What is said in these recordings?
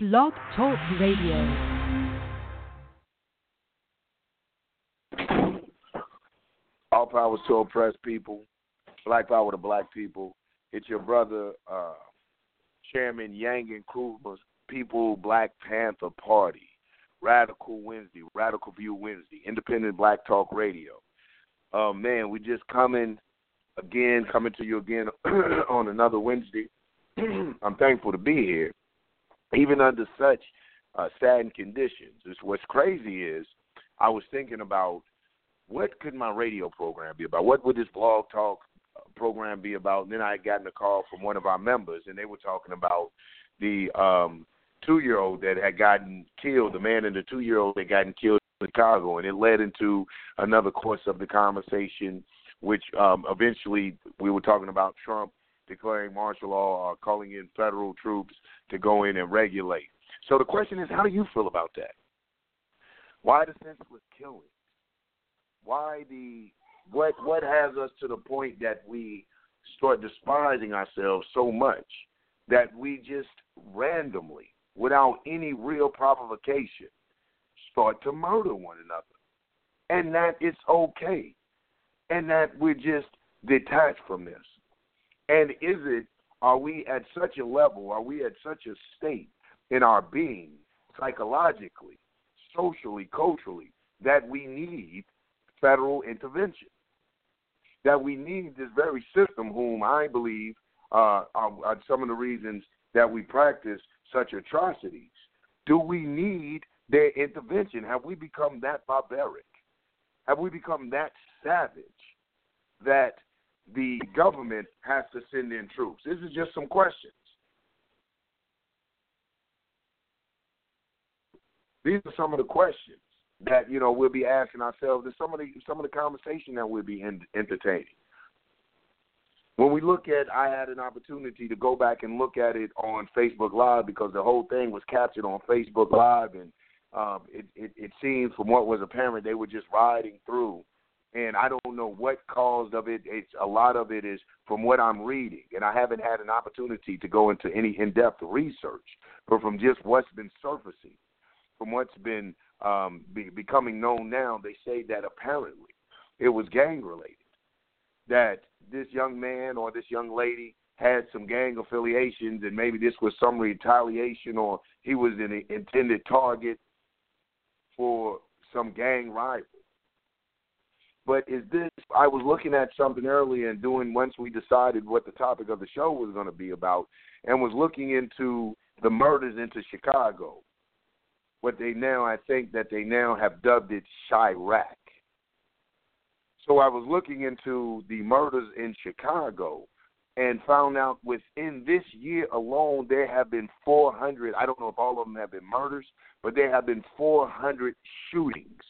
Blog Talk Radio. All powers to oppressed people, black power to black people. It's your brother, uh, Chairman Yang and Kruger's People Black Panther Party, Radical Wednesday, Radical View Wednesday, Independent Black Talk Radio. Uh, man, we just coming again, coming to you again on another Wednesday. I'm thankful to be here, even under such uh, saddened conditions. It's, what's crazy is I was thinking about what could my radio program be about? What would this blog talk uh, program be about? And then I had gotten a call from one of our members, and they were talking about the um, two year old that had gotten killed, the man and the two year old that gotten killed in Chicago, and it led into another course of the conversation, which um, eventually we were talking about Trump declaring martial law or calling in federal troops to go in and regulate. So the question is, how do you feel about that? Why the senseless killing? Why the what what has us to the point that we start despising ourselves so much that we just randomly, without any real provocation, start to murder one another. And that it's okay. And that we're just detached from this. And is it, are we at such a level, are we at such a state in our being, psychologically, socially, culturally, that we need federal intervention? That we need this very system, whom I believe uh, are, are some of the reasons that we practice such atrocities. Do we need their intervention? Have we become that barbaric? Have we become that savage that the government has to send in troops? This is just some questions. These are some of the questions that you know we'll be asking ourselves, and some of the some of the conversation that we'll be in, entertaining. When we look at, I had an opportunity to go back and look at it on Facebook Live because the whole thing was captured on Facebook Live, and um, it, it, it seems from what was apparent they were just riding through and I don't know what caused of it. It's a lot of it is from what I'm reading, and I haven't had an opportunity to go into any in-depth research, but from just what's been surfacing, from what's been um, be, becoming known now, they say that apparently it was gang related. That this young man or this young lady had some gang affiliations, and maybe this was some retaliation, or he was an intended target for some gang rival but is this? I was looking at something earlier and doing once we decided what the topic of the show was going to be about, and was looking into the murders into Chicago. What they now, I think that they now have dubbed it Chiraq. So I was looking into the murders in Chicago and found out within this year alone there have been 400. I don't know if all of them have been murders, but there have been 400 shootings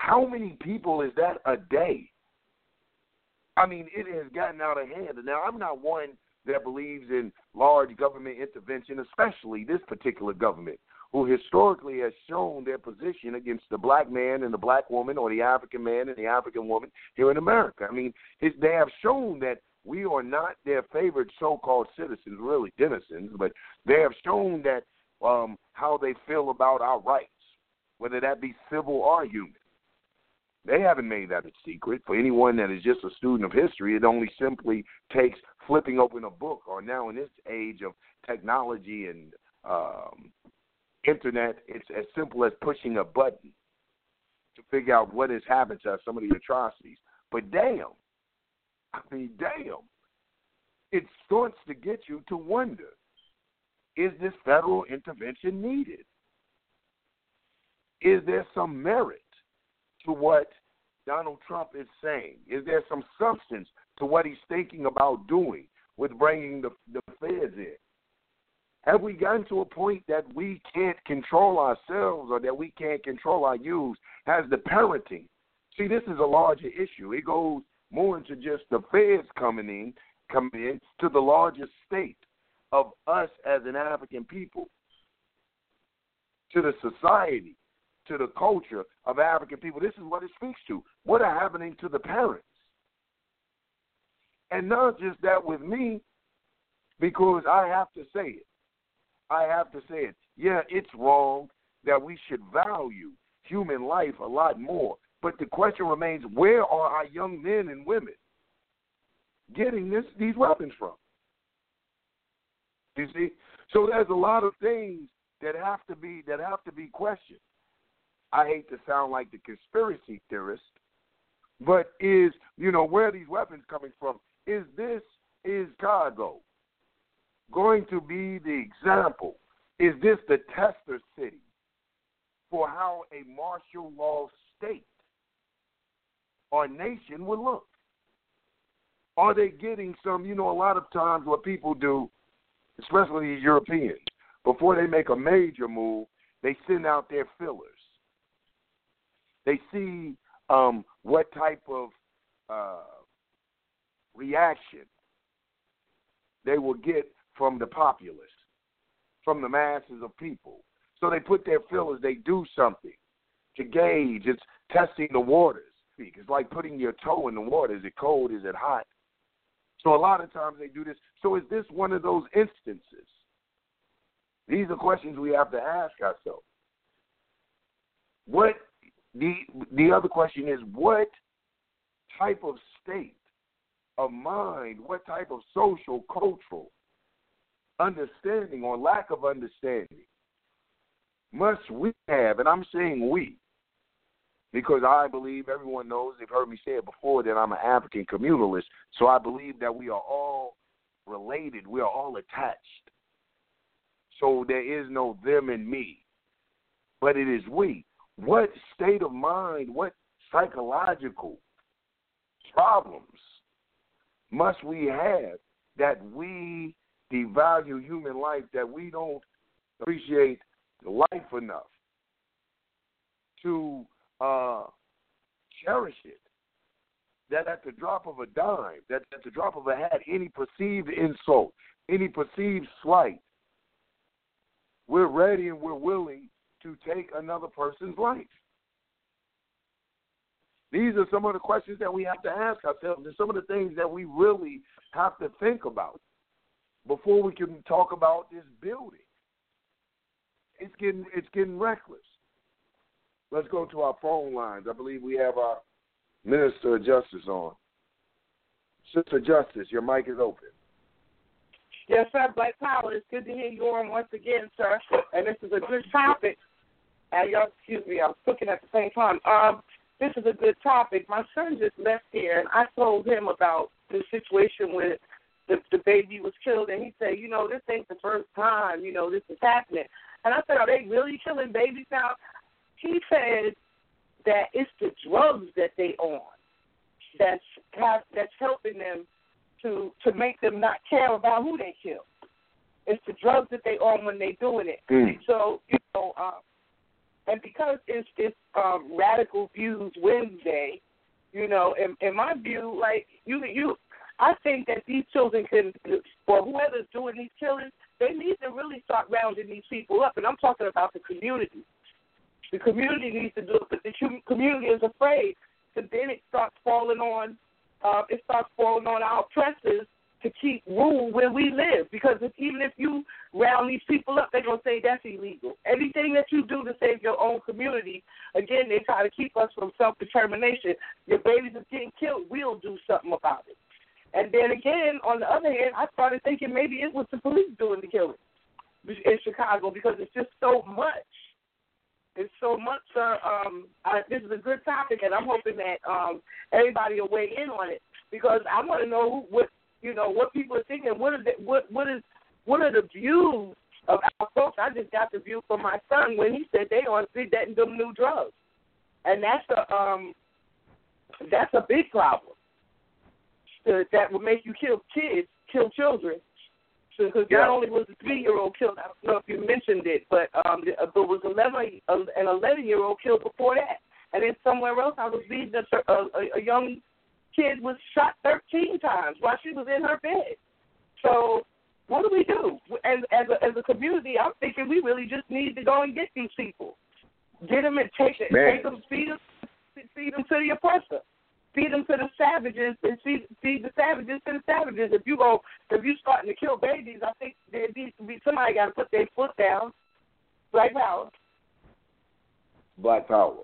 how many people is that a day? I mean, it has gotten out of hand. Now, I'm not one that believes in large government intervention, especially this particular government, who historically has shown their position against the black man and the black woman, or the African man and the African woman here in America. I mean, they have shown that we are not their favorite so-called citizens, really denizens, but they have shown that um, how they feel about our rights, whether that be civil or human. They haven't made that a secret. For anyone that is just a student of history, it only simply takes flipping open a book, or now in this age of technology and um, internet, it's as simple as pushing a button to figure out what has happened to some of the atrocities. But damn, I mean, damn, it starts to get you to wonder is this federal intervention needed? Is there some merit to what Donald Trump is saying? Is there some substance to what he's thinking about doing with bringing the, the feds in? Have we gotten to a point that we can't control ourselves or that we can't control our youth? Has the parenting? See, this is a larger issue. It goes more into just the feds coming in, coming in to the larger state of us as an African people, to the society, to the culture of African people. This is what it speaks to. What are happening to the parents? And not just that with me, because I have to say it. I have to say it. Yeah, it's wrong that we should value human life a lot more. But the question remains where are our young men and women getting this these weapons from? You see? So there's a lot of things that have to be that have to be questioned. I hate to sound like the conspiracy theorist, but is you know where these weapons coming from? Is this is Chicago going to be the example? Is this the tester city for how a martial law state or nation would look? Are they getting some? You know, a lot of times what people do, especially Europeans, before they make a major move, they send out their fillers. They see um, what type of uh, reaction they will get from the populace, from the masses of people. So they put their fillers, they do something to gauge. It's testing the waters. It's like putting your toe in the water. Is it cold? Is it hot? So a lot of times they do this. So is this one of those instances? These are questions we have to ask ourselves. What the the other question is what type of state of mind, what type of social, cultural understanding or lack of understanding must we have, and I'm saying we, because I believe everyone knows, they've heard me say it before, that I'm an African communalist, so I believe that we are all related, we are all attached. So there is no them and me, but it is we. What state of mind, what psychological problems must we have that we devalue human life, that we don't appreciate life enough to uh, cherish it? That at the drop of a dime, that at the drop of a hat, any perceived insult, any perceived slight, we're ready and we're willing to take another person's life? These are some of the questions that we have to ask ourselves, and some of the things that we really have to think about before we can talk about this building. It's getting it's getting reckless. Let's go to our phone lines. I believe we have our Minister of Justice on. Sister Justice, your mic is open. Yes, sir. Black Power. It's good to hear you on once again, sir. And this is a good topic. And y'all, excuse me, I was cooking at the same time. Um, this is a good topic. My son just left here, and I told him about the situation with the, the baby was killed, and he said, you know, this ain't the first time, you know, this is happening. And I said, are they really killing babies now? He said that it's the drugs that they on that's have, that's helping them to to make them not care about who they kill. It's the drugs that they on when they doing it. Mm. So you know, um, and because it's it's um, Radical Views Wednesday, you know, in, in my view, like you you, I think that these children can, or whoever's doing these killings, they need to really start rounding these people up. And I'm talking about the community. The community needs to do it, but the community is afraid. So then it starts falling on uh, it starts falling on our oppressors to keep rule where we live. Because if, even if you round these people up, they're gonna say that's illegal. Anything that you do to save your own community, again, they try to keep us from self determination. Your babies are getting killed. We'll do something about it. And then again, on the other hand, I started thinking maybe it was the police doing the killing in Chicago because it's just so much. It's so much, sir. Um, I, this is a good topic, and I'm hoping that um, everybody will weigh in on it because I want to know what you know what people are thinking. What are the, what what is what are the views of our folks? I just got the view from my son when he said they on see that them new drugs, and that's a um that's a big problem. that would make you kill kids, kill children, because yeah. not only was the three-year-old killed, I don't know if you mentioned it, but um, there was 11, an 11-year-old killed before that, and then somewhere else I was reading a, a, a young kid was shot 13 times while she was in her bed. So what do we do? As as a, as a community, I'm thinking we really just need to go and get these people, get them and take it, Man. take them, feed them, feed them to the oppressor. feed them to the savages and feed, feed the savages to the savages. If you go, if you starting to kill babies, I think there needs to be somebody got to put their foot down. Black power. Black power.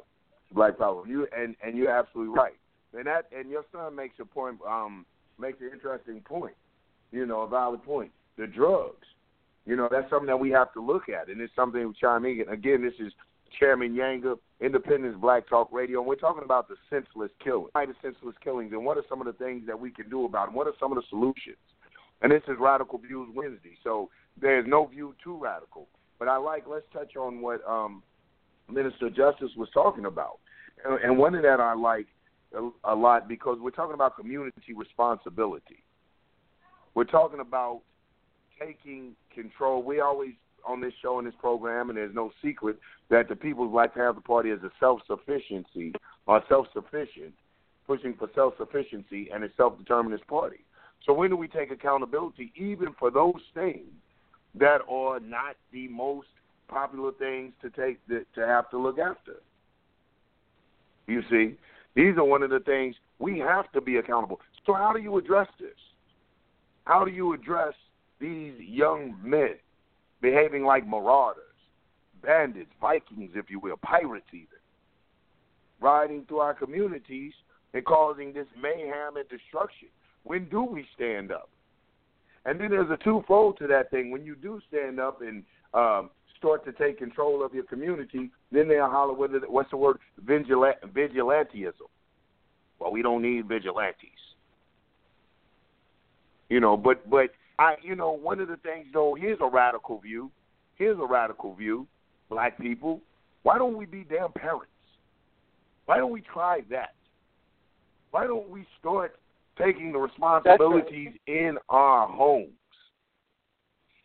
Black power. You and and you're absolutely right. And that and your son makes a point. Um, makes an interesting point. You know, a valid point. The drugs. You know, that's something that we have to look at, and it's something we chime in. Again, this is Chairman Yanga, Independence Black Talk Radio, and we're talking about the senseless killing, the senseless killings, and what are some of the things that we can do about them? What are some of the solutions? And this is Radical Views Wednesday, so there's no view too radical. But I like, let's touch on what um, Minister Justice was talking about. And, and one of that I like a, lot because we're talking about community responsibility. We're talking about taking control. We always on this show and this program, and there's no secret that the People's Black Panther Party is a self-sufficiency or self-sufficient, pushing for self-sufficiency and a self-determinist party. So when do we take accountability, even for those things that are not the most popular things to take to have to look after? You see, these are one of the things we have to be accountable. So how do you address this? How do you address these young men behaving like marauders, bandits, Vikings, if you will, pirates even, riding through our communities and causing this mayhem and destruction. When do we stand up? And then there's a twofold to that thing. When you do stand up and um, start to take control of your community, then they'll holler whether what's the word vigilant, vigilantism. Well, we don't need vigilantes. You know, but but I, you know, one of the things though, here's a radical view. Here's a radical view, black people. Why don't we be damn parents? Why don't we try that? Why don't we start taking the responsibilities right. in our homes?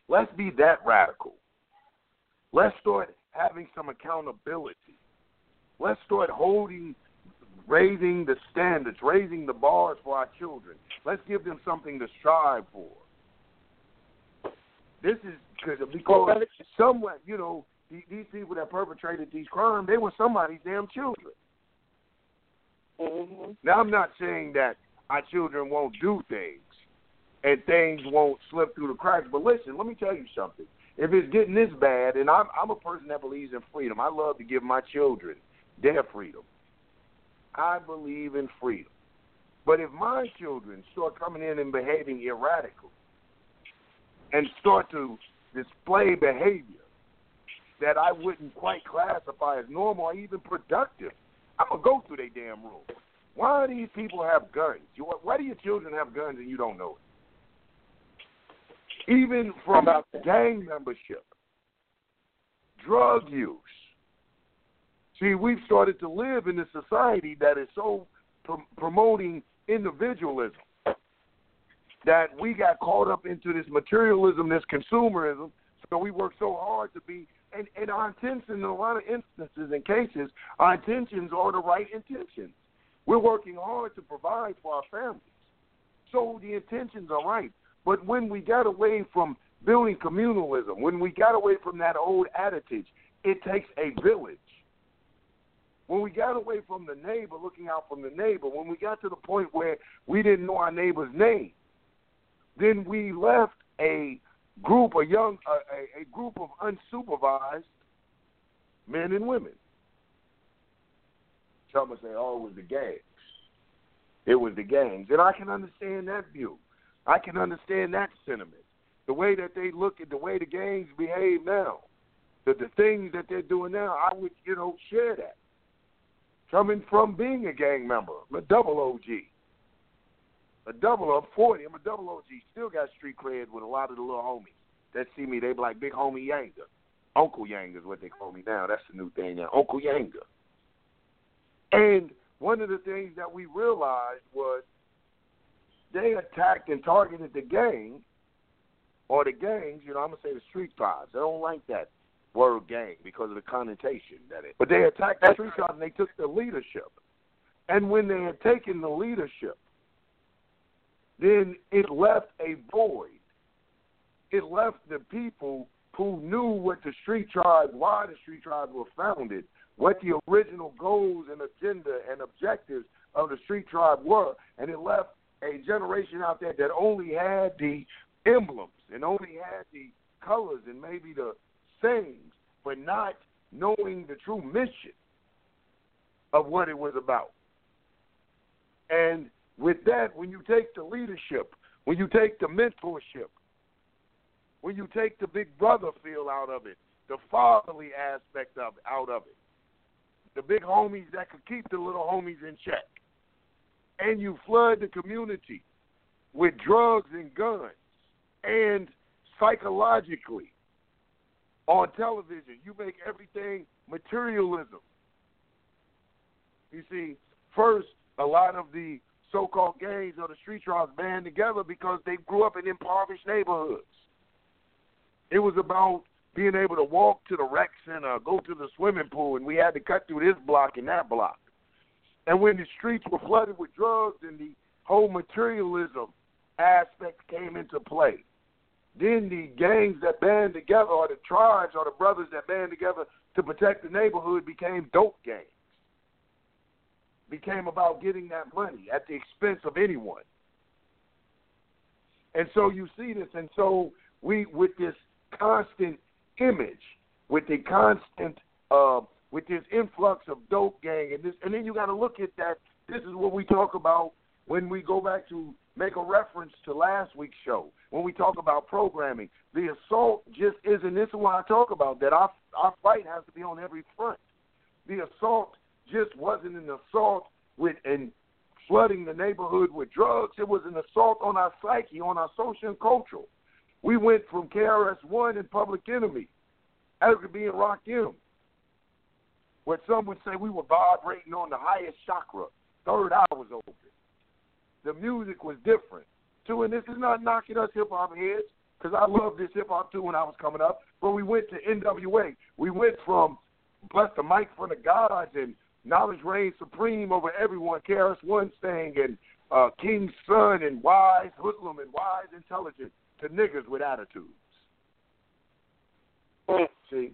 Let's be that radical. Let's start having some accountability. Let's start holding, raising the standards, raising the bars for our children. Let's give them something to strive for. This is because because someone, you know, these people that perpetrated these crimes, they were somebody's damn children. Mm-hmm. Now, I'm not saying that our children won't do things and things won't slip through the cracks, but listen, let me tell you something. If it's getting this bad, and I'm, I'm a person that believes in freedom, I love to give my children their freedom. I believe in freedom. But if my children start coming in and behaving erratically, and start to display behavior that I wouldn't quite classify as normal or even productive, I'm gonna go through their damn rules. Why do these people have guns? Why do your children have guns and you don't know it? Even from gang membership, drug use. See, we've started to live in a society that is so pr- promoting individualism that we got caught up into this materialism, this consumerism. So we work so hard to be, and, and our intentions in a lot of instances and cases, our intentions are the right intentions. We're working hard to provide for our families. So the intentions are right. But when we got away from building communalism, when we got away from that old adage, it takes a village. When we got away from the neighbor, looking out from the neighbor, when we got to the point where we didn't know our neighbor's name, then we left a group, a young, a, a group of unsupervised men and women. Some would say, "Oh, it was the gangs." It was the gangs, and I can understand that view. I can understand that sentiment. The way that they look at the way the gangs behave now, the the things that they're doing now, I would, you know, share that. Coming from being a gang member, I'm a double OG a double up forty. I'm a double OG. Still got street cred with a lot of the little homies that see me. They be like Big Homie Yanga. Uncle Yanga is what they call me now. That's the new thing now. Uncle Yanga. And one of the things that we realized was they attacked and targeted the gang or the gangs. You know, I'm gonna say the street tribes. They don't like that word gang because of the connotation that it. But they attacked the street tribes and they took the leadership. And when they had taken the leadership, then it left a void. It left the people who knew what the street tribes, why the street tribes were founded, what the original goals and agenda and objectives of the street tribe were, and it left a generation out there that only had the emblems and only had the colors and maybe the sayings, but not knowing the true mission of what it was about. And with that, when you take the leadership, when you take the mentorship, when you take the big brother feel out of it, the fatherly aspect of out of it, the big homies that could keep the little homies in check, and you flood the community with drugs and guns, and psychologically on television, you make everything materialism. You see, first, a lot of the so-called gangs or the street tribes band together because they grew up in impoverished neighborhoods. It was about being able to walk to the rec center, go to the swimming pool, and we had to cut through this block and that block. And when the streets were flooded with drugs and the whole materialism aspect came into play, then the gangs that band together, or the tribes, or the brothers that band together to protect the neighborhood became dope gangs. Became about getting that money at the expense of anyone. And so you see this, and so we, with this constant image, with the constant, uh, with this influx of dope gang, and this, and then you got to look at that. This is what we talk about when we go back to make a reference to last week's show when we talk about programming. The assault just isn't. This is why I talk about that. Our our fight has to be on every front. The assault just wasn't an assault with and flooding the neighborhood with drugs. It was an assault on our psyche, on our social and cultural. We went from KRS One and Public Enemy, as could be in Where some would say we were vibrating on the highest chakra. Third eye was open. The music was different too. And this is not knocking us hip hop heads because I loved this hip hop too when I was coming up. But we went to NWA. We went from bless the mic from the gods and knowledge reigns supreme over everyone. KRS One thing and uh, King's son and wise hoodlum and wise intelligent to niggas with attitudes. See,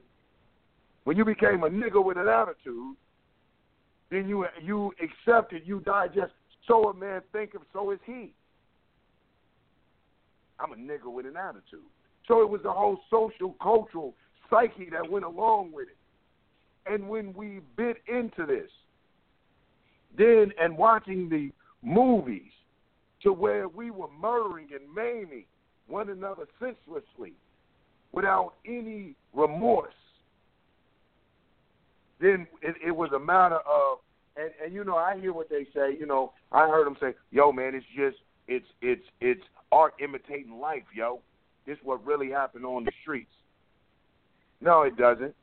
when you became a nigga with an attitude, then you you accepted, you digest. So a man thinketh, so is he. I'm a nigga with an attitude. So it was the whole social, cultural psyche that went along with it. And when we bit into this, then and watching the movies to where we were murdering and maiming one another senselessly without any remorse, then it, it was a matter of and and you know I hear what they say. You know I heard them say, "Yo, man, it's just it's it's it's art imitating life, yo. This is what really happened on the streets. No, it doesn't.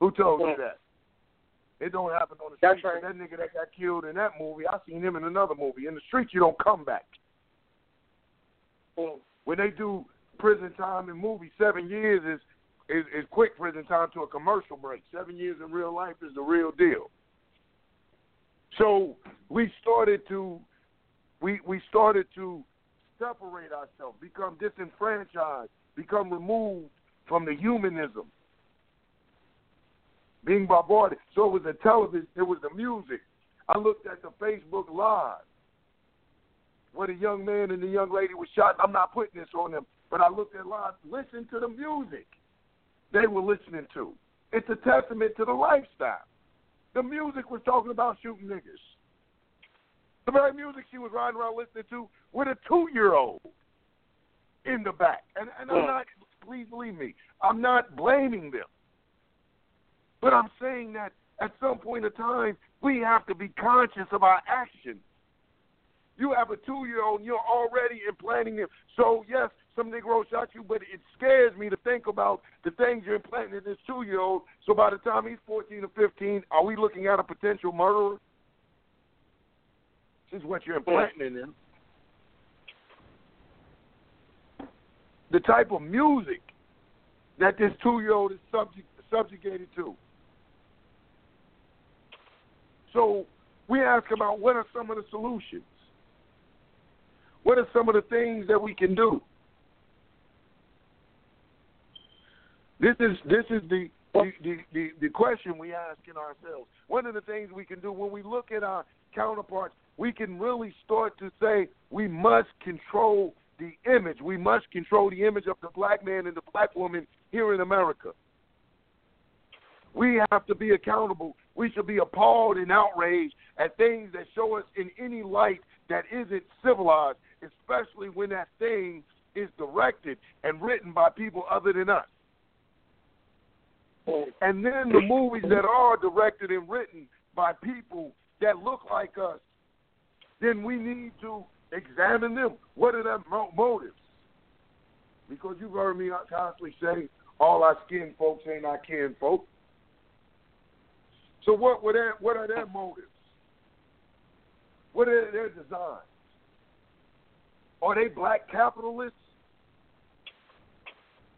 Who told you that? It don't happen on the streets. Right. That nigga that got killed in that movie, I seen him in another movie. In the streets, you don't come back. Mm. When they do prison time in movies, seven years is, is is quick prison time to a commercial break. Seven years in real life is the real deal. So we started to we we started to separate ourselves, become disenfranchised, become removed from the humanism, being bombarded. So it was the television, it was the music. I looked at the Facebook Live where the young man and the young lady was shot. I'm not putting this on them, but I looked at live. Listen to the music they were listening to. It's a testament to the lifestyle. The music was talking about shooting niggas. The very music she was riding around listening to with a two year old in the back. And, and I'm not, please believe me, I'm not blaming them. But I'm saying that at some point in time, we have to be conscious of our actions. You have a two year old and you're already implanting him. So, yes, some Negro shot you, but it scares me to think about the things you're implanting in this two year old. So by the time he's 14 or 15, are we looking at a potential murderer? This is what you're implanting in them. The type of music that this two year old is subject, subjugated to. So we ask about what are some of the solutions? What are some of the things that we can do? This is this is the the, the, the, the question we asking ourselves, one of the things we can do when we look at our counterparts, we can really start to say we must control the image. We must control the image of the black man and the black woman here in America. We have to be accountable. We should be appalled and outraged at things that show us in any light that isn't civilized, especially when that thing is directed and written by people other than us. And then the movies that are directed and written by people that look like us, then we need to examine them. What are their motives? Because you've heard me constantly say, all our skin folks ain't our kin folk. So what were their, what are their motives? What are their designs? Are they black capitalists?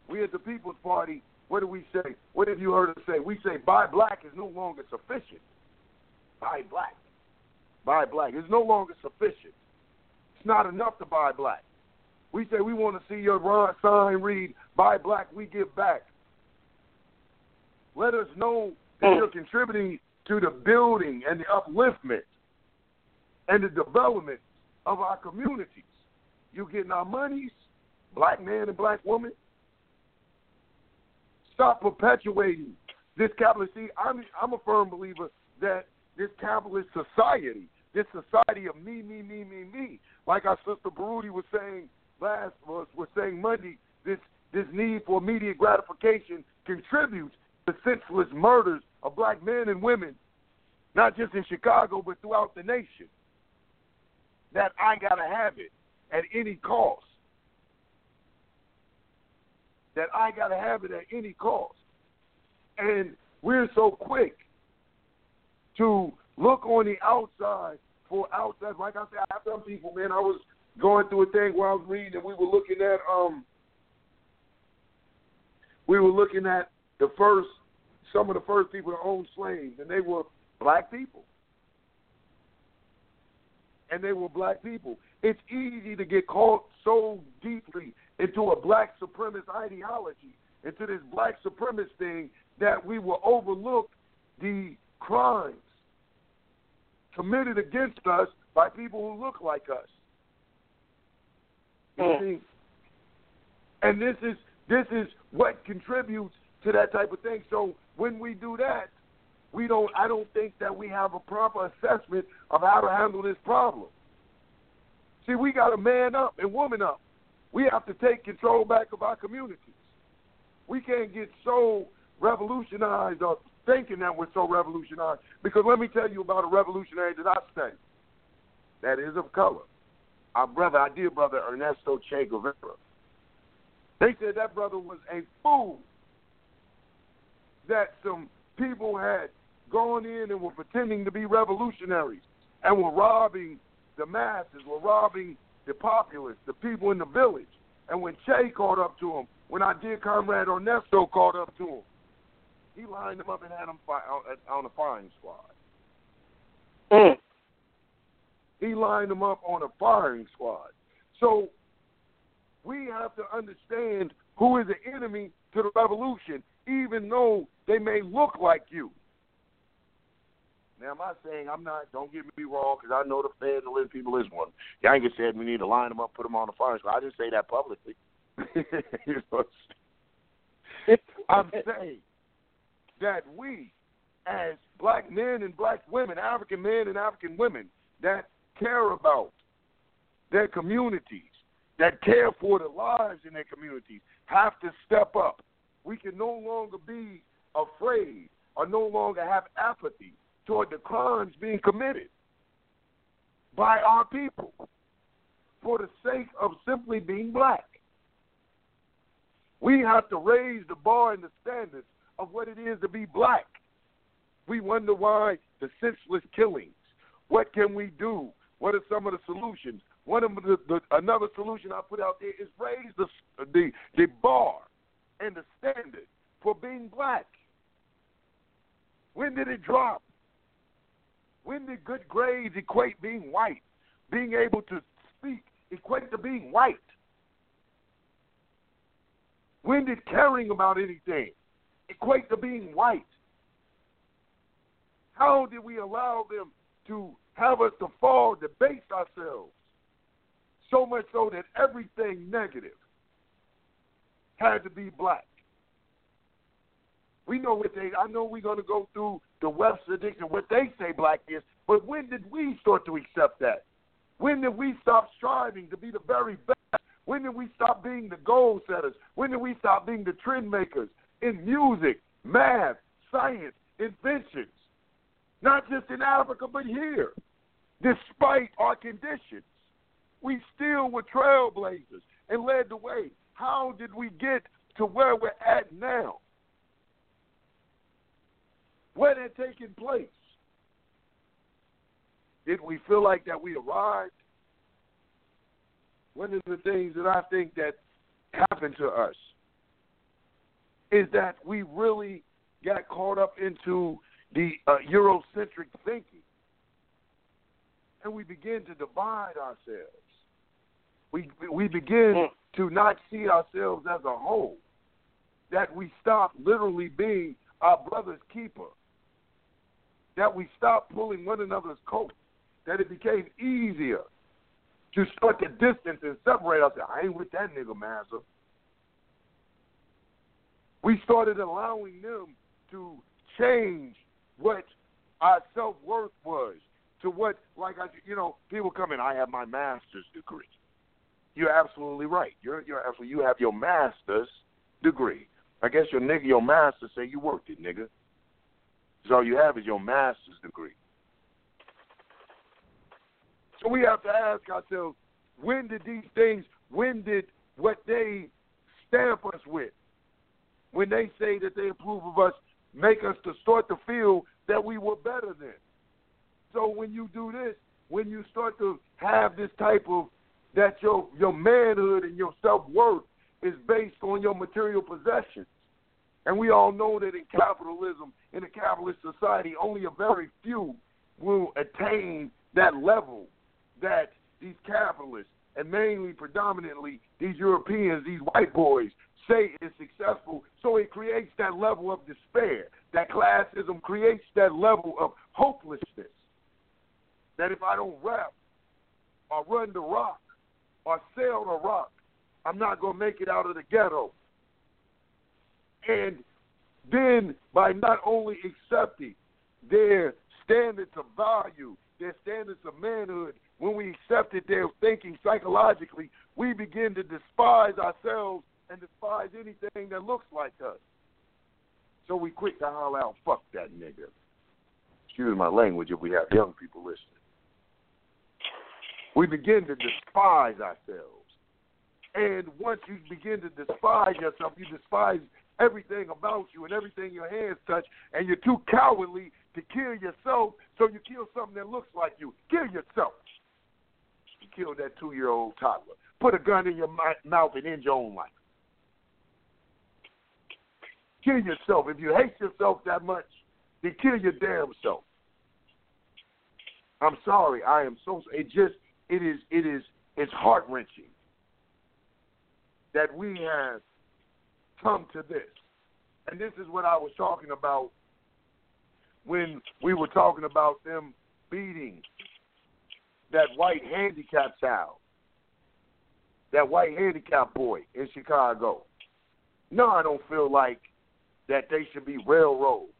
We at the People's Party, what do we say? What have you heard us say? We say buy black is no longer sufficient. Buy black. Buy black. is no longer sufficient. It's not enough to buy black. We say we want to see your sign read, buy black, we give back. Let us know that hmm. you're contributing to the building and the upliftment and the development of our communities. You getting our monies, black man and black woman. Stop perpetuating this capitalist. See, I'm I'm a firm believer that this capitalist society, this society of me, me, me, me, me, like our sister Baruti was saying last was was saying Monday, this this need for immediate gratification contributes to senseless murders of black men and women, not just in Chicago but throughout the nation. That I gotta have it at any cost. That I gotta have it at any cost. And we're so quick to look on the outside for outside. Like I said, I have some people, man. I was going through a thing while I was reading, and we were looking at um, we were looking at the first, some of the first people to own slaves, and they were black people, and they were black people. It's easy to get caught so deeply into a black supremacist ideology, into this black supremacist thing, that we will overlook the crimes committed against us by people who look like us. You mm. see? And this is this is what contributes to that type of thing. So when we do that, we don't I don't think that we have a proper assessment of how to handle this problem. See, we got to man up and woman up. We have to take control back of our communities. We can't get so revolutionized or thinking that we're so revolutionized. Because let me tell you about a revolutionary that I studied that is of color. Our brother, our dear brother Ernesto Che Guevara. They said that brother was a fool. That some people had gone in and were pretending to be revolutionaries and were robbing the masses, were robbing the populace, the people in the village. And when Che caught up to him, when our dear comrade Ernesto caught up to him, he lined them up and had them fi- on a firing squad. Mm. He lined them up on a firing squad. So we have to understand who is the enemy to the revolution, even though they may look like you. Now, am I saying I'm not? Don't get me wrong, because I know the feds and little people is one. Yanga said we need to line them up, put them on the firing squad. I didn't say that publicly. you know, I'm saying that we, as black men and black women, African men and African women, that care about their communities, that care for the lives in their communities, have to step up. We can no longer be afraid or no longer have apathy toward the crimes being committed by our people for the sake of simply being black. We have to raise the bar and the standards of what it is to be black. We wonder why the senseless killings. What can we do? What are some of the solutions? One of the, the another solution I put out there is raise the the the bar and the standard for being black. When did it drop? When did good grades equate being white? Being able to speak equate to being white? When did caring about anything equate to being white? How did we allow them to have us to fall, debase ourselves? So much so that everything negative had to be black. We know what they. I know we're going to go through the Webster addiction, what they say black is. But when did we start to accept that? When did we stop striving to be the very best? When did we stop being the goal setters? When did we stop being the trend makers in music, math, science, inventions? Not just in Africa, but here. Despite our conditions, we still were trailblazers and led the way. How did we get to where we're at now? What had taken place? Did we feel like that we arrived? One of the things that I think that happened to us is that we really got caught up into the uh, Eurocentric thinking, and we begin to divide ourselves. We we begin mm. to not see ourselves as a whole. That we stop literally being our brother's keeper. That we stopped pulling one another's coat. That it became easier to start to distance and separate ourselves. I ain't with that nigga, master. We started allowing them to change what our self worth was to what, like I, you know, people come in. I have my master's degree. You're absolutely right. You're you're absolutely. You have your master's degree. I guess your nigga, your master say you worked it, nigga. So all you have is your master's degree. So we have to ask ourselves, when did these things, when did what they stamp us with, when they say that they approve of us, make us to start to feel that we were better than. So when you do this, when you start to have this type of that your your manhood and your self worth is based on your material possessions. And we all know that in capitalism, in a capitalist society, only a very few will attain that level that these capitalists and mainly predominantly these Europeans, these white boys, say is successful. So it creates that level of despair. That classism creates that level of hopelessness. That if I don't rap or run the rock or sail the rock, I'm not going to make it out of the ghetto. And then by not only accepting their standards of value, their standards of manhood, when we accepted their thinking psychologically, we begin to despise ourselves and despise anything that looks like us. So we quit to holler out, fuck that nigga. Excuse my language if we have young people listening. We begin to despise ourselves. And once you begin to despise yourself, you despise everything about you and everything your hands touch, and you're too cowardly to kill yourself, so you kill something that looks like you. Kill yourself. You kill that two year old toddler. Put a gun in your mouth and end your own life. Kill yourself. If you hate yourself that much, then kill your damn self. I'm sorry. I am so. It just. It is. It is. It's heart wrenching that we have come to this. And this is what I was talking about when we were talking about them beating that white handicap child, that white handicap boy in Chicago. No, I don't feel like that they should be railroaded.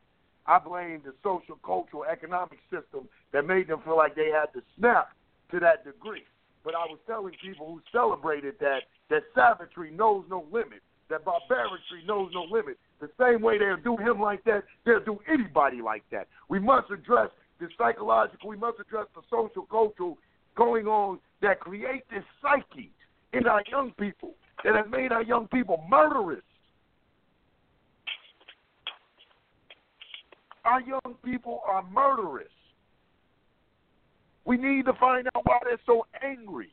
I blame the social, cultural, economic system that made them feel like they had to snap to that degree. But I was telling people who celebrated that that savagery knows no limit, that barbarity knows no limit. The same way they'll do him like that, they'll do anybody like that. We must address the psychological, we must address the social, cultural going on that create this psyche in our young people that has made our young people murderous. Our young people are murderous. We need to find out why they're so angry.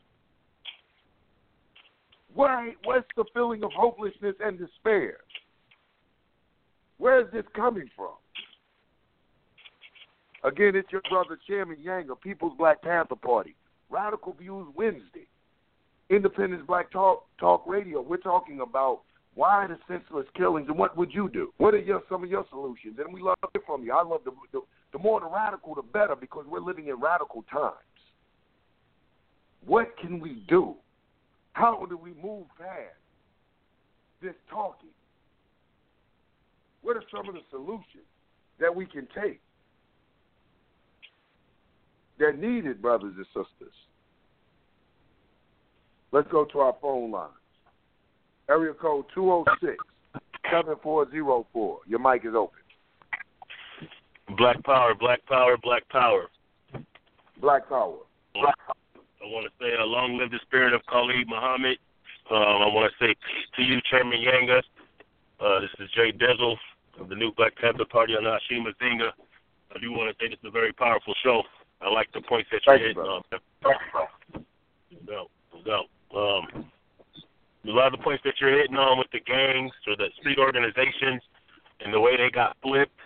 Why? What's the feeling of hopelessness and despair? Where is this coming from? Again, it's your brother Chairman Yanga of People's Black Panther Party. Radical Views Wednesday. Independence Black Talk Talk Radio. We're talking about Why the senseless killings, and what would you do? What are your some of your solutions? And we love it from you. I love the, the the more the radical, the better, because we're living in radical times. What can we do? How do we move past this talking? What are some of the solutions that we can take? They're needed, brothers and sisters. Let's go to our phone lines. Area code 206 7404. Your mic is open. Black power, black power, black power. Black power. Black power. I want to say, uh, long live the spirit of Khalid Muhammad. Um, I want to say peace to you, Chairman Yanga. Uh, this is Jay Dizzle of the new Black Panther Party on Ashima Zinga. I do want to say this is a very powerful show. I like the points that you're Thank hitting. You, um, go, go. Um, a lot of the points that you're hitting on with the gangs or the street organizations and the way they got flipped.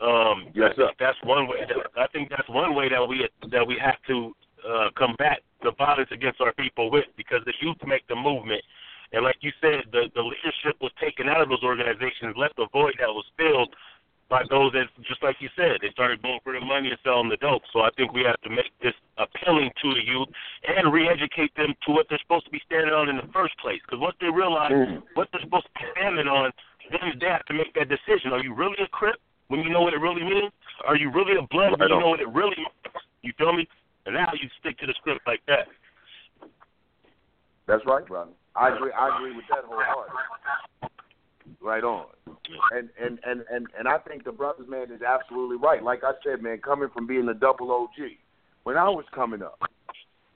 Um, yes, think that's one way. That, I think that's one way that we that we have to uh, combat the violence against our people with, because the youth make the movement. And like you said, the the leadership was taken out of those organizations, left a void that was filled by those that, just like you said, they started going for the money and selling the dope. So I think we have to make this appealing to the youth and re-educate them to what they're supposed to be standing on in the first place. Because once they realize mm. what they're supposed to be standing on, then they have to make that decision. Are you really a Crip when you know what it really means? Are you really a Blood when you know what it really means? You feel me? And now you stick to the script like that. That's right, brother. I agree. I agree with that wholeheartedly. Right on. And and and and and I think the brothers man is absolutely right. Like I said, man, coming from being a double OG, when I was coming up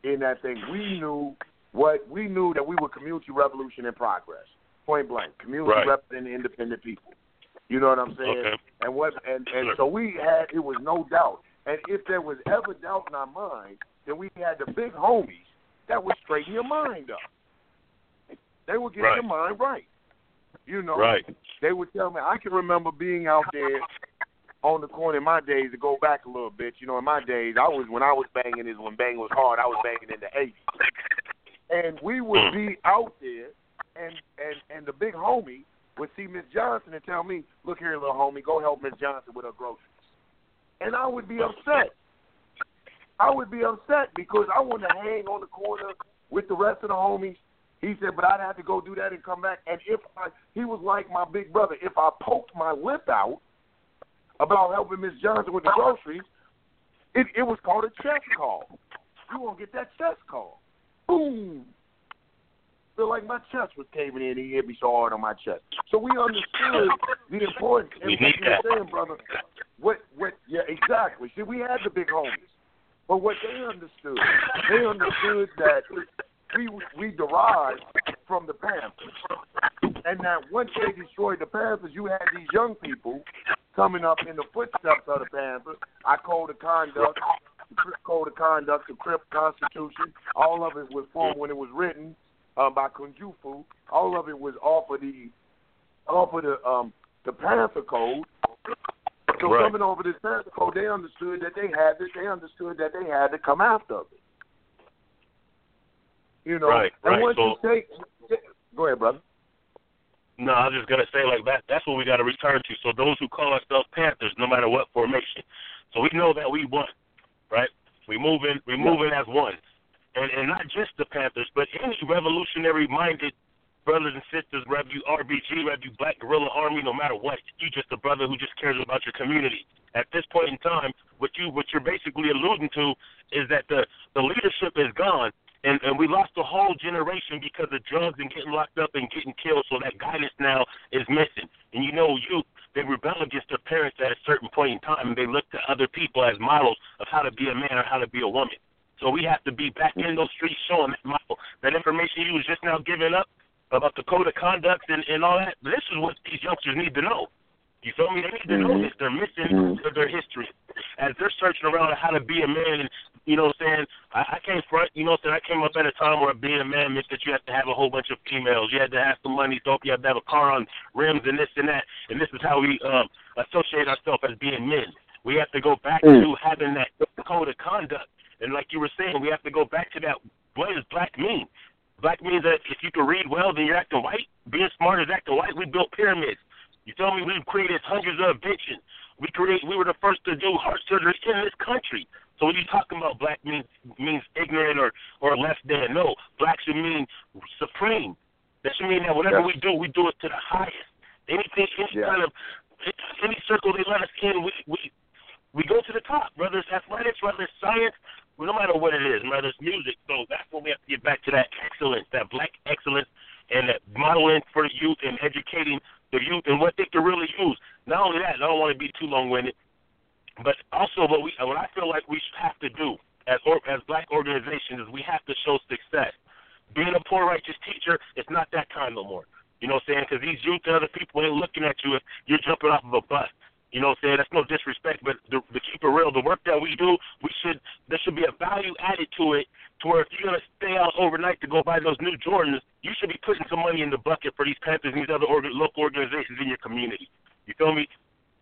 in that thing, we knew what we knew that we were community revolution in progress. Point blank, community right. representing independent people. You know what I'm saying? Okay. And what and and so we had it was no doubt. And if there was ever doubt in our mind, then we had the big homies that would straighten your mind up. They would get right. your mind right. You know, right. they would tell me. I can remember being out there on the corner in my days. To go back a little bit, you know, in my days, I was when I was banging is when bang was hard. I was banging in the '80s, and we would hmm. be out there, and and and the big homie would see Miss Johnson and tell me, "Look here, little homie, go help Miss Johnson with her groceries," and I would be upset. I would be upset because I wanted to hang on the corner with the rest of the homies he said, but I'd have to go do that and come back. And if I, he was like my big brother, if I poked my lip out about helping Miss Johnson with the groceries, it, it was called a chest call. You won't get that chest call. Boom. Feel like my chest was caving in. He hit me so hard on my chest. So we understood the importance. We need that. saying, brother. What? What? Yeah, exactly. See, we had the big homies, but what they understood, they understood that we we derived from the Panthers, and that once they destroyed the Panthers, you had these young people coming up in the footsteps of the Panthers. I code of conduct, the code of conduct, the Crip Constitution. All of it was formed when it was written uh, by Kunjufu. All of it was off of the off of the um, the Panther Code. So right. coming over this Panther Code, they understood that they had this. They understood that they had to come after it. You know, right, and right. once so, you take, go ahead, brother. No, I was just gonna say like that. That's what we got to return to. So those who call ourselves Panthers, no matter what formation, so we know that we won, right? We moving, we moving as one, and and not just the Panthers, but any revolutionary-minded brothers and sisters, whether you RBG, whether you Black Guerrilla Army, no matter what, you just a brother who just cares about your community. At this point in time, what you what you're basically alluding to is that the the leadership is gone, and and we lost a whole generation because of drugs and getting locked up and getting killed. So that guidance now is missing. And you know, youth they rebel against their parents at a certain point in time, and they look to other people as models of how to be a man or how to be a woman. So we have to be back in those streets showing that model. That information you was just now giving up about the code of conduct and, and all that. This is what these youngsters need to know. You feel me? They need to know this. They're missing Mm-hmm. their history. As they're searching around how to be a man and you know what I'm saying, I, I came front you know what I'm saying, I came up at a time where being a man meant that you had to have a whole bunch of females. You had to have some money, dope, you had to have a car on rims and this and that. And this is how we um associate ourselves as being men. We have to go back Mm. to having that code of conduct. And like you were saying, we have to go back to that what does black mean? Black means that if you can read well, then you're acting white. Being smart is acting white. We built pyramids. You tell me we've created hundreds of inventions. We create. We were the first to do heart surgery in this country. So when you talking about black means means ignorant or or less than, no, black should mean supreme. That should mean that whatever Yes. we do, we do it to the highest. Anything, any Yeah. kind of any circle they let us in, we we we go to the top. Whether it's athletics, whether it's science, no matter what it is, whether it's music. So that's when we have to get back to that excellence, that black excellence, and that modeling for the youth and educating the youth and what they can really use. Not only that, I don't want to be too long-winded, but also what we what I feel like we have to do as or, as black organizations is we have to show success. Being a poor righteous teacher, it's not that time no more. You know what I'm saying? Because these youth and other people ain't looking at you if you're jumping off of a bus. You know what I'm saying? That's no disrespect, but the, to keep it real, the work that we do, we should there should be a value added to it. To where if you're gonna stay out overnight to go buy those new Jordans, you should be putting some money in the bucket for these Panthers and these other organ, local organizations in your community. You feel me?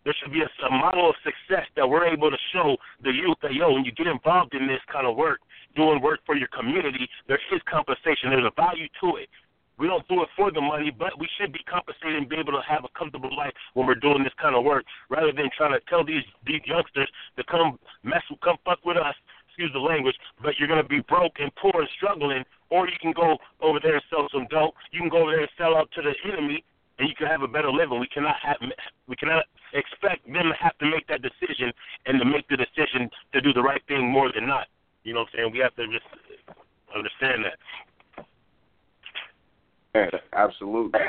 There should be a, a model of success that we're able to show the youth that yo, when you get involved in this kind of work, doing work for your community, there is compensation. There's a value to it. We don't do it for the money, but we should be compensated and be able to have a comfortable life when we're doing this kind of work, rather than trying to tell these these youngsters to come mess, come fuck with us. Excuse the language, but you're gonna be broke and poor and struggling, or you can go over there and sell some dope. You can go over there and sell out to the enemy, and you can have a better living. We cannot have, we cannot expect them to have to make that decision and to make the decision to do the right thing more than not. You know what I'm saying? We have to just understand that. Yeah, absolutely.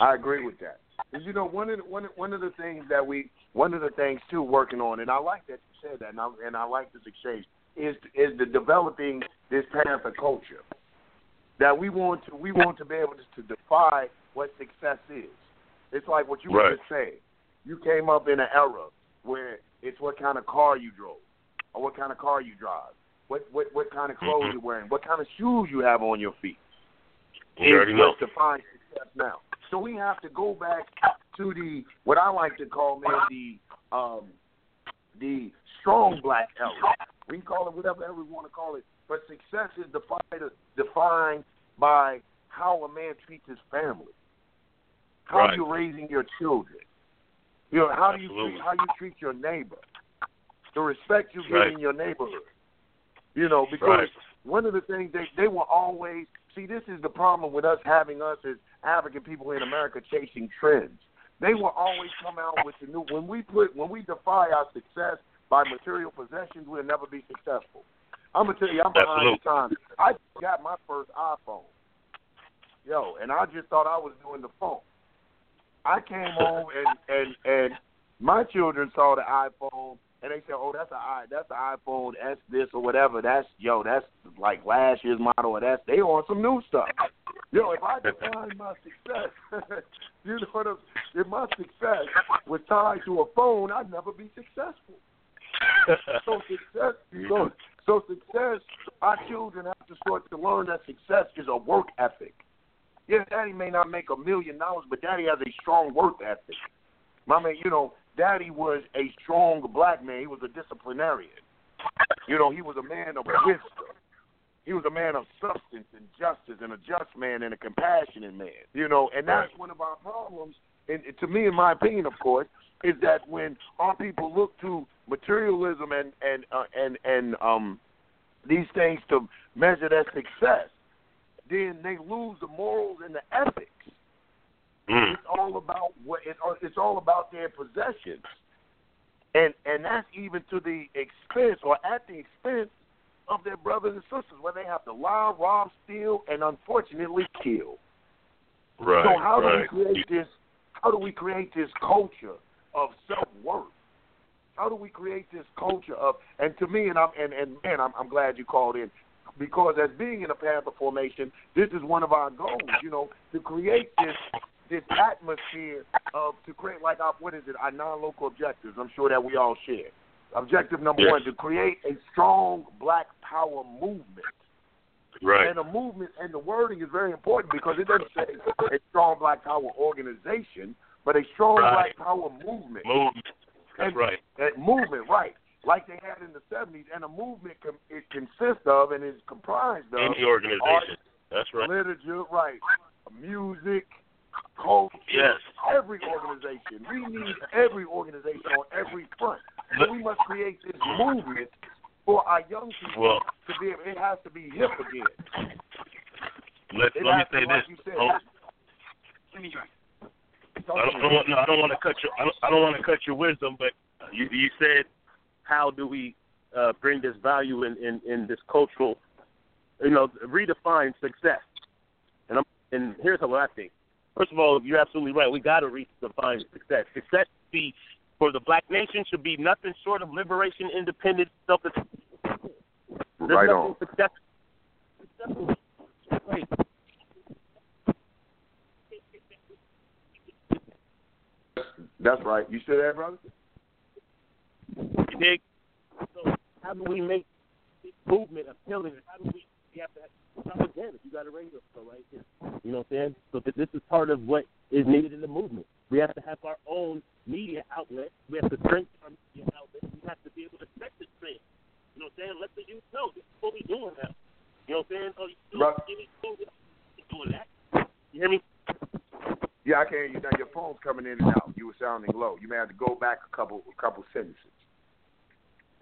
I agree with that. you know, one of the, one of, one of the things that we one of the things too working on, and I like that you said that, and I, and I like this exchange is is the developing this Panther culture that we want to we want to be able to, to defy what success is. It's like what you were just saying. You came up in an era where it's what kind of car you drove, or what kind of car you drive, what what what kind of clothes Mhm. you're wearing, what kind of shoes you have on your feet You is what's defined success now. So we have to go back to the what I like to call man the um the strong black era. We can call it whatever we want to call it, but success is defined defined by how a man treats his family, how Right. you're raising your children. You know how do you treat how you treat your neighbor, the respect you give Right. in your neighborhood. You know because Right. one of the things they they will always see this is the problem with us having us as African people in America chasing trends. They will always come out with the new when we put when we defy our success by material possessions, we'll never be successful. I'm gonna tell you, I'm behind the times. I got my first iPhone, yo, and I just thought I was doing the phone. I came home and and and my children saw the iPhone and they said, "Oh, that's a i that's an iPhone S this or whatever. That's yo, that's like last year's model or that's they on some new stuff." Yo, if I define my success, you know what? I'm, if my success was tied to a phone, I'd never be successful. So success, so, so success. Our children have to start to learn that success is a work ethic. Yeah, daddy may not make a million dollars, but daddy has a strong work ethic. My man, you know, daddy was a strong black man. He was a disciplinarian. You know, he was a man of wisdom. He was a man of substance and justice and a just man and a compassionate man. You know, and that's one of our problems. And to me, in my opinion, of course, is that when our people look to materialism and and uh, and and um these things to measure their success, then they lose the morals and the ethics. Mm. It's all about what it, it's all about their possessions, and and that's even to the expense or at the expense of their brothers and sisters, where they have to lie, rob, steal, and unfortunately kill. Right. so how right. do we create this? How do we create this culture of self worth? How do we create this culture of? And to me, and I'm and and man, I'm, I'm glad you called in because as being in a Panther formation, this is one of our goals. You know, to create this this atmosphere of to create like our what is it? Our non-local objectives. I'm sure that we all share. Objective number Yes. one: to create a strong Black Power movement. Right. And the movement and the wording is very important because it doesn't say a strong Black Power organization, but a strong Right. Black Power movement. Movement. That's And- right. That movement, right? Like they had in the '70s, and a movement com- it consists of and is comprised of Any organization. artists, That's right. literature, right? Music, culture, Yes. every organization. We need every organization on every front. So we must create this movement for our young people Well, to be able. It has to be hip again. let, It let me has to, say like this. you said. Oh, Talk I don't, I me. don't want no, I don't want to cut your I don't, I don't want to cut your wisdom, but you you said how do we uh, bring this value in, in in this cultural, you know, redefine success. And I'm and here's what I think. First of all, you're absolutely right. We got to redefine success. Success be for the black nation should be nothing short of liberation, independence, self. Right on. Success. That's right. You still there, brother? You dig? So how do we make this movement appealing? How do we? We have to again. If you got a radio show right here, you know what I'm saying. So th- this is part of what is needed in the movement. We have to have our own media outlet. We have to strengthen our media outlet. We have to be able to set the trend. You know what I'm saying? Let the youth know this is what we're doing now. You know what I'm saying? Oh, you still Right. doing that? You hear me? Yeah, I can hear you now. Your phone's coming in and out. You were sounding low. You may have to go back a couple a couple sentences.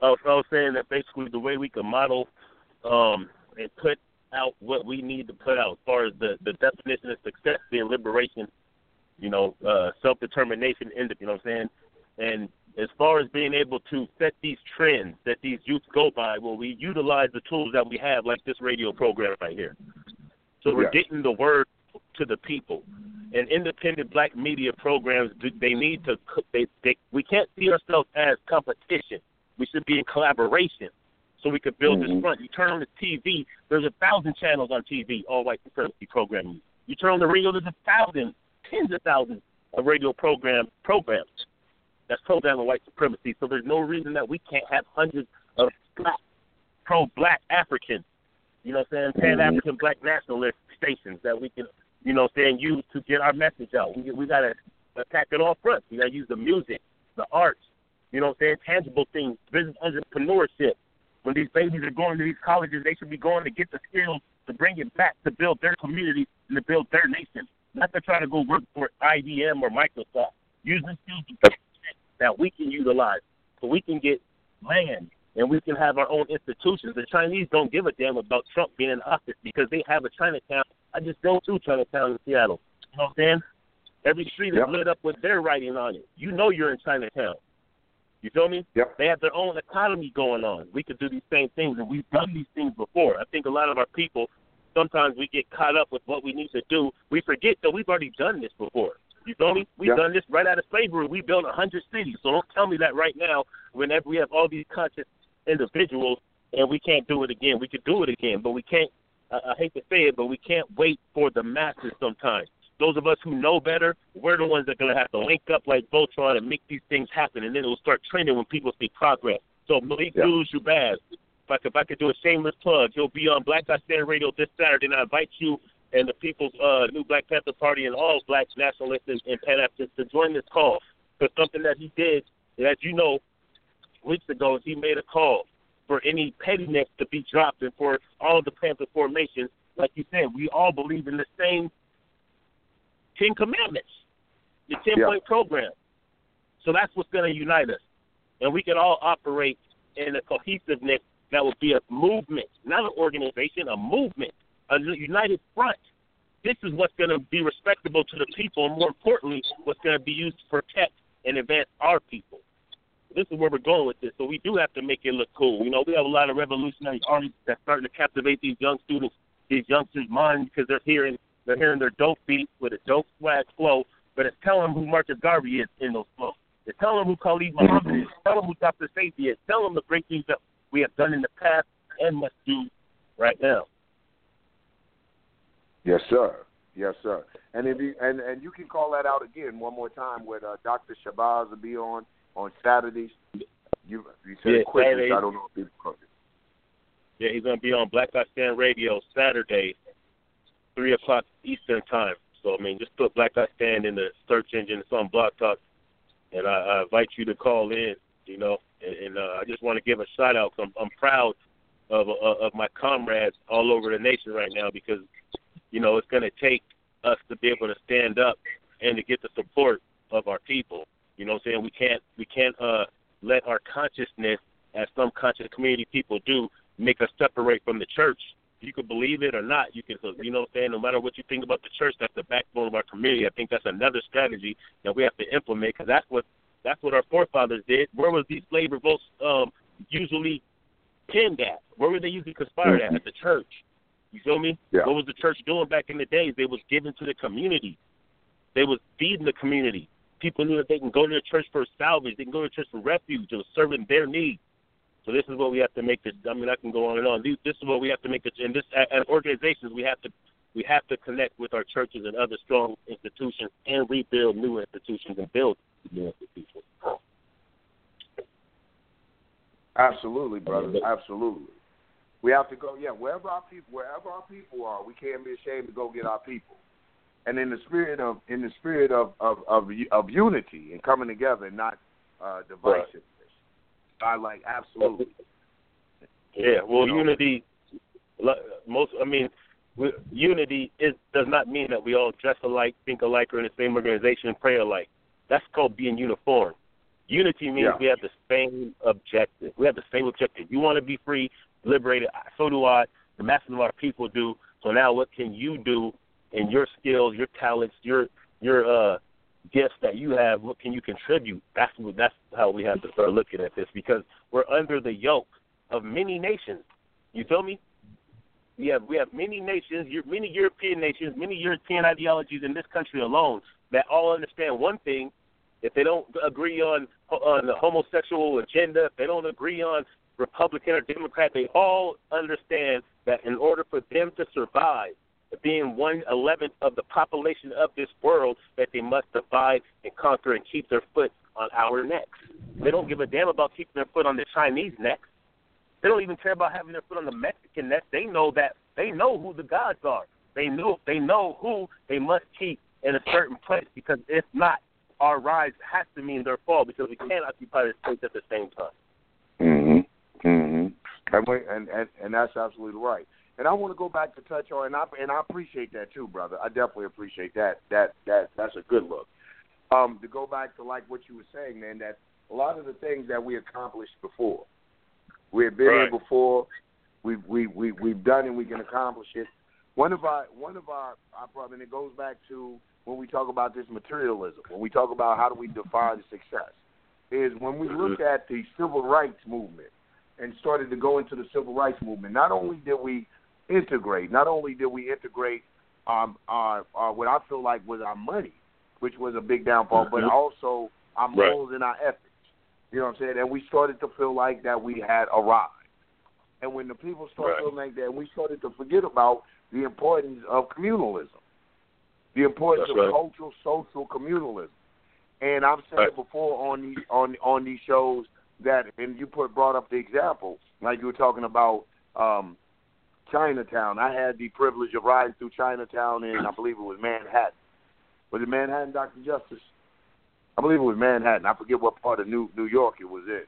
Oh, so I was saying that basically the way we can model um, and put out what we need to put out as far as the, the definition of success being liberation, you know, uh, self determination, you know what I'm saying? And as far as being able to set these trends that these youth go by, well, we utilize the tools that we have, like this radio program right here. So we're Yeah. getting the word to the people. And independent black media programs, they need to. They, they we can't see ourselves as competition. We should be in collaboration, so we could build Mhm. this front. You turn on the TV, there's a thousand channels on TV, all white supremacy programming. You turn on the radio, there's a thousand, tens of thousands of radio program programs that's programming white supremacy. So there's no reason that we can't have hundreds of black, pro-black African, you know what I'm saying, pan African black nationalist stations that we can, you know what I'm saying, use to get our message out. We we gotta attack it all fronts. We gotta use the music, the arts, you know what I'm saying, tangible things, business entrepreneurship. When these babies are going to these colleges, they should be going to get the skills to bring it back to build their community and to build their nation. Not to try to go work for IBM or Microsoft. Use the skills to build shit that we can utilize so we can get land and we can have our own institutions. The Chinese don't give a damn about Trump being in office because they have a Chinatown. I just go to Chinatown in Seattle. You know what I'm saying? Every street Yep. is lit up with their writing on it. You know you're in Chinatown. You feel me? Yep. They have their own economy going on. We could do these same things, and we've done these things before. I think a lot of our people, sometimes we get caught up with what we need to do. We forget that we've already done this before. You feel me? We've Yeah. done this right out of slavery. We built a hundred cities. So don't tell me that right now. Whenever we have all these conscious individuals, and we can't do it again. We could do it again, but we can't. I, I hate to say it, but we can't wait for the masses sometimes. Those of us who know better, we're the ones that are going to have to link up like Voltron and make these things happen, and then it will start trending when people see progress. So Malik Yeah. yeah. Shabazz, if I, could, if I could do a shameless plug, you'll be on Black Guy Stand Radio this Saturday, and I invite you and the People's uh, New Black Panther Party and all black nationalists and, and Pan Africans to join this call. Because something that he did, as you know, weeks ago, is he made a call for any pettiness to be dropped and for all of the Panther formations. Like you said, we all believe in the same Ten Commandments, the ten Yeah. point program. So that's what's going to unite us, and we can all operate in a cohesiveness that will be a movement, not an organization, a movement, a united front. This is what's going to be respectable to the people, and more importantly, what's going to be used to protect and advance our people. This is where we're going with this. So we do have to make it look cool. You know, we have a lot of revolutionary artists that's starting to captivate these young students, these youngsters' minds because they're hearing they're hearing their dope beat with a dope swag flow, but it's telling them who Marcus Garvey is in those flows. It's telling them who Khalid Muhammad is. It's telling them who Dr. Safety is. Telling them the great things that we have done in the past and must do right now. Yes, sir. Yes, sir. And if you and and you can call that out again one more time with uh, Dr. Shabazz will be on on Saturdays. You you said Yeah, it quickly. Saturdays. so I don't know if people caught it. Yeah, he's gonna be on Black Guy Stand Radio Saturday, three o'clock Eastern time. So I mean, just put Black Guy Stand in the search engine. It's on Blog Talk, and I, I invite you to call in. You know, and, and uh, I just want to give a shout out. I'm, I'm proud of uh, of my comrades all over the nation right now because you know, it's going to take us to be able to stand up and to get the support of our people. You know what I'm saying? We can't we can't uh let our consciousness as some conscious community people do make us separate from the church. You can believe it or not, you can you know what I'm saying, no matter what you think about the church, that's the backbone of our community. I think that's another strategy that we have to implement because that's what that's what our forefathers did. Where was these slave revolts um usually pinned at? Where were they usually conspired at? At the church. You feel me? Yeah. What was the church doing back in the days? They was giving to the community. They was feeding the community. People knew that they can go to the church for salvage. They can go to the church for refuge. It was serving their needs. So this is what we have to make this. I mean, I can go on and on. This is what we have to make it. And this, as organizations, we have to we have to connect with our churches and other strong institutions and rebuild new institutions and build new institutions. Absolutely, brother. Absolutely. We have to go. Yeah, wherever our people, wherever our people are, we can't be ashamed to go get our people. And in the spirit of in the spirit of of of, of unity and coming together, and not uh, divisiveness. I like absolutely. Yeah, well, You know. unity. Most, I mean, unity is does not mean that we all dress alike, think alike, or in the same organization and pray alike. That's called being uniform. Unity means Yeah. we have the same objective. We have the same objective. You want to be free, liberated. So do I. The masses of our people do. So now, what can you do in your skills, your talents, your your uh gifts that you have? What can you contribute? That's what that's how we have to start looking at this because we're under the yoke of many nations. You feel me? We have we have many nations, many European nations, many European ideologies in this country alone that all understand one thing. If they don't agree on on the homosexual agenda, if they don't agree on Republican or Democrat, they all understand that in order for them to survive, being one eleventh of the population of this world, that they must divide and conquer and keep their foot on our necks. They don't give a damn about keeping their foot on the Chinese necks. They don't even care about having their foot on the Mexican neck. They know that they know who the gods are. They know they know who they must keep in a certain place because if not, our rise has to mean their fall because we can't occupy this place at the same time. Mhm. Mhm. And, we, and and and that's absolutely right. And I want to go back to touch on, and I and I appreciate that too, brother. I definitely appreciate that. That that that's a good look. Um, to go back to like what you were saying, man, that a lot of the things that we accomplished before, we have been Right. here before. We've we we we've done and we can accomplish it. One of our one of our our problem, and it goes back to when we talk about this materialism, when we talk about how do we define success, is when we look at the civil rights movement and started to go into the civil rights movement. Not only did we integrate, not only did we integrate um, our, our what I feel like was our money, which was a big downfall, but Mhm. also our Right. morals and our ethics. You know what I'm saying? And we started to feel like that we had arrived. And when the people started Right. feeling like that, we started to forget about the importance of communalism, the importance That's of right. cultural, social communalism. And I've said Right. it before on these on on these shows that, and you put brought up the example, like you were talking about um, Chinatown. I had the privilege of riding through Chinatown in, I believe it was Manhattan. Was it Manhattan, Doctor Justice? I believe it was Manhattan. I forget what part of New New York it was in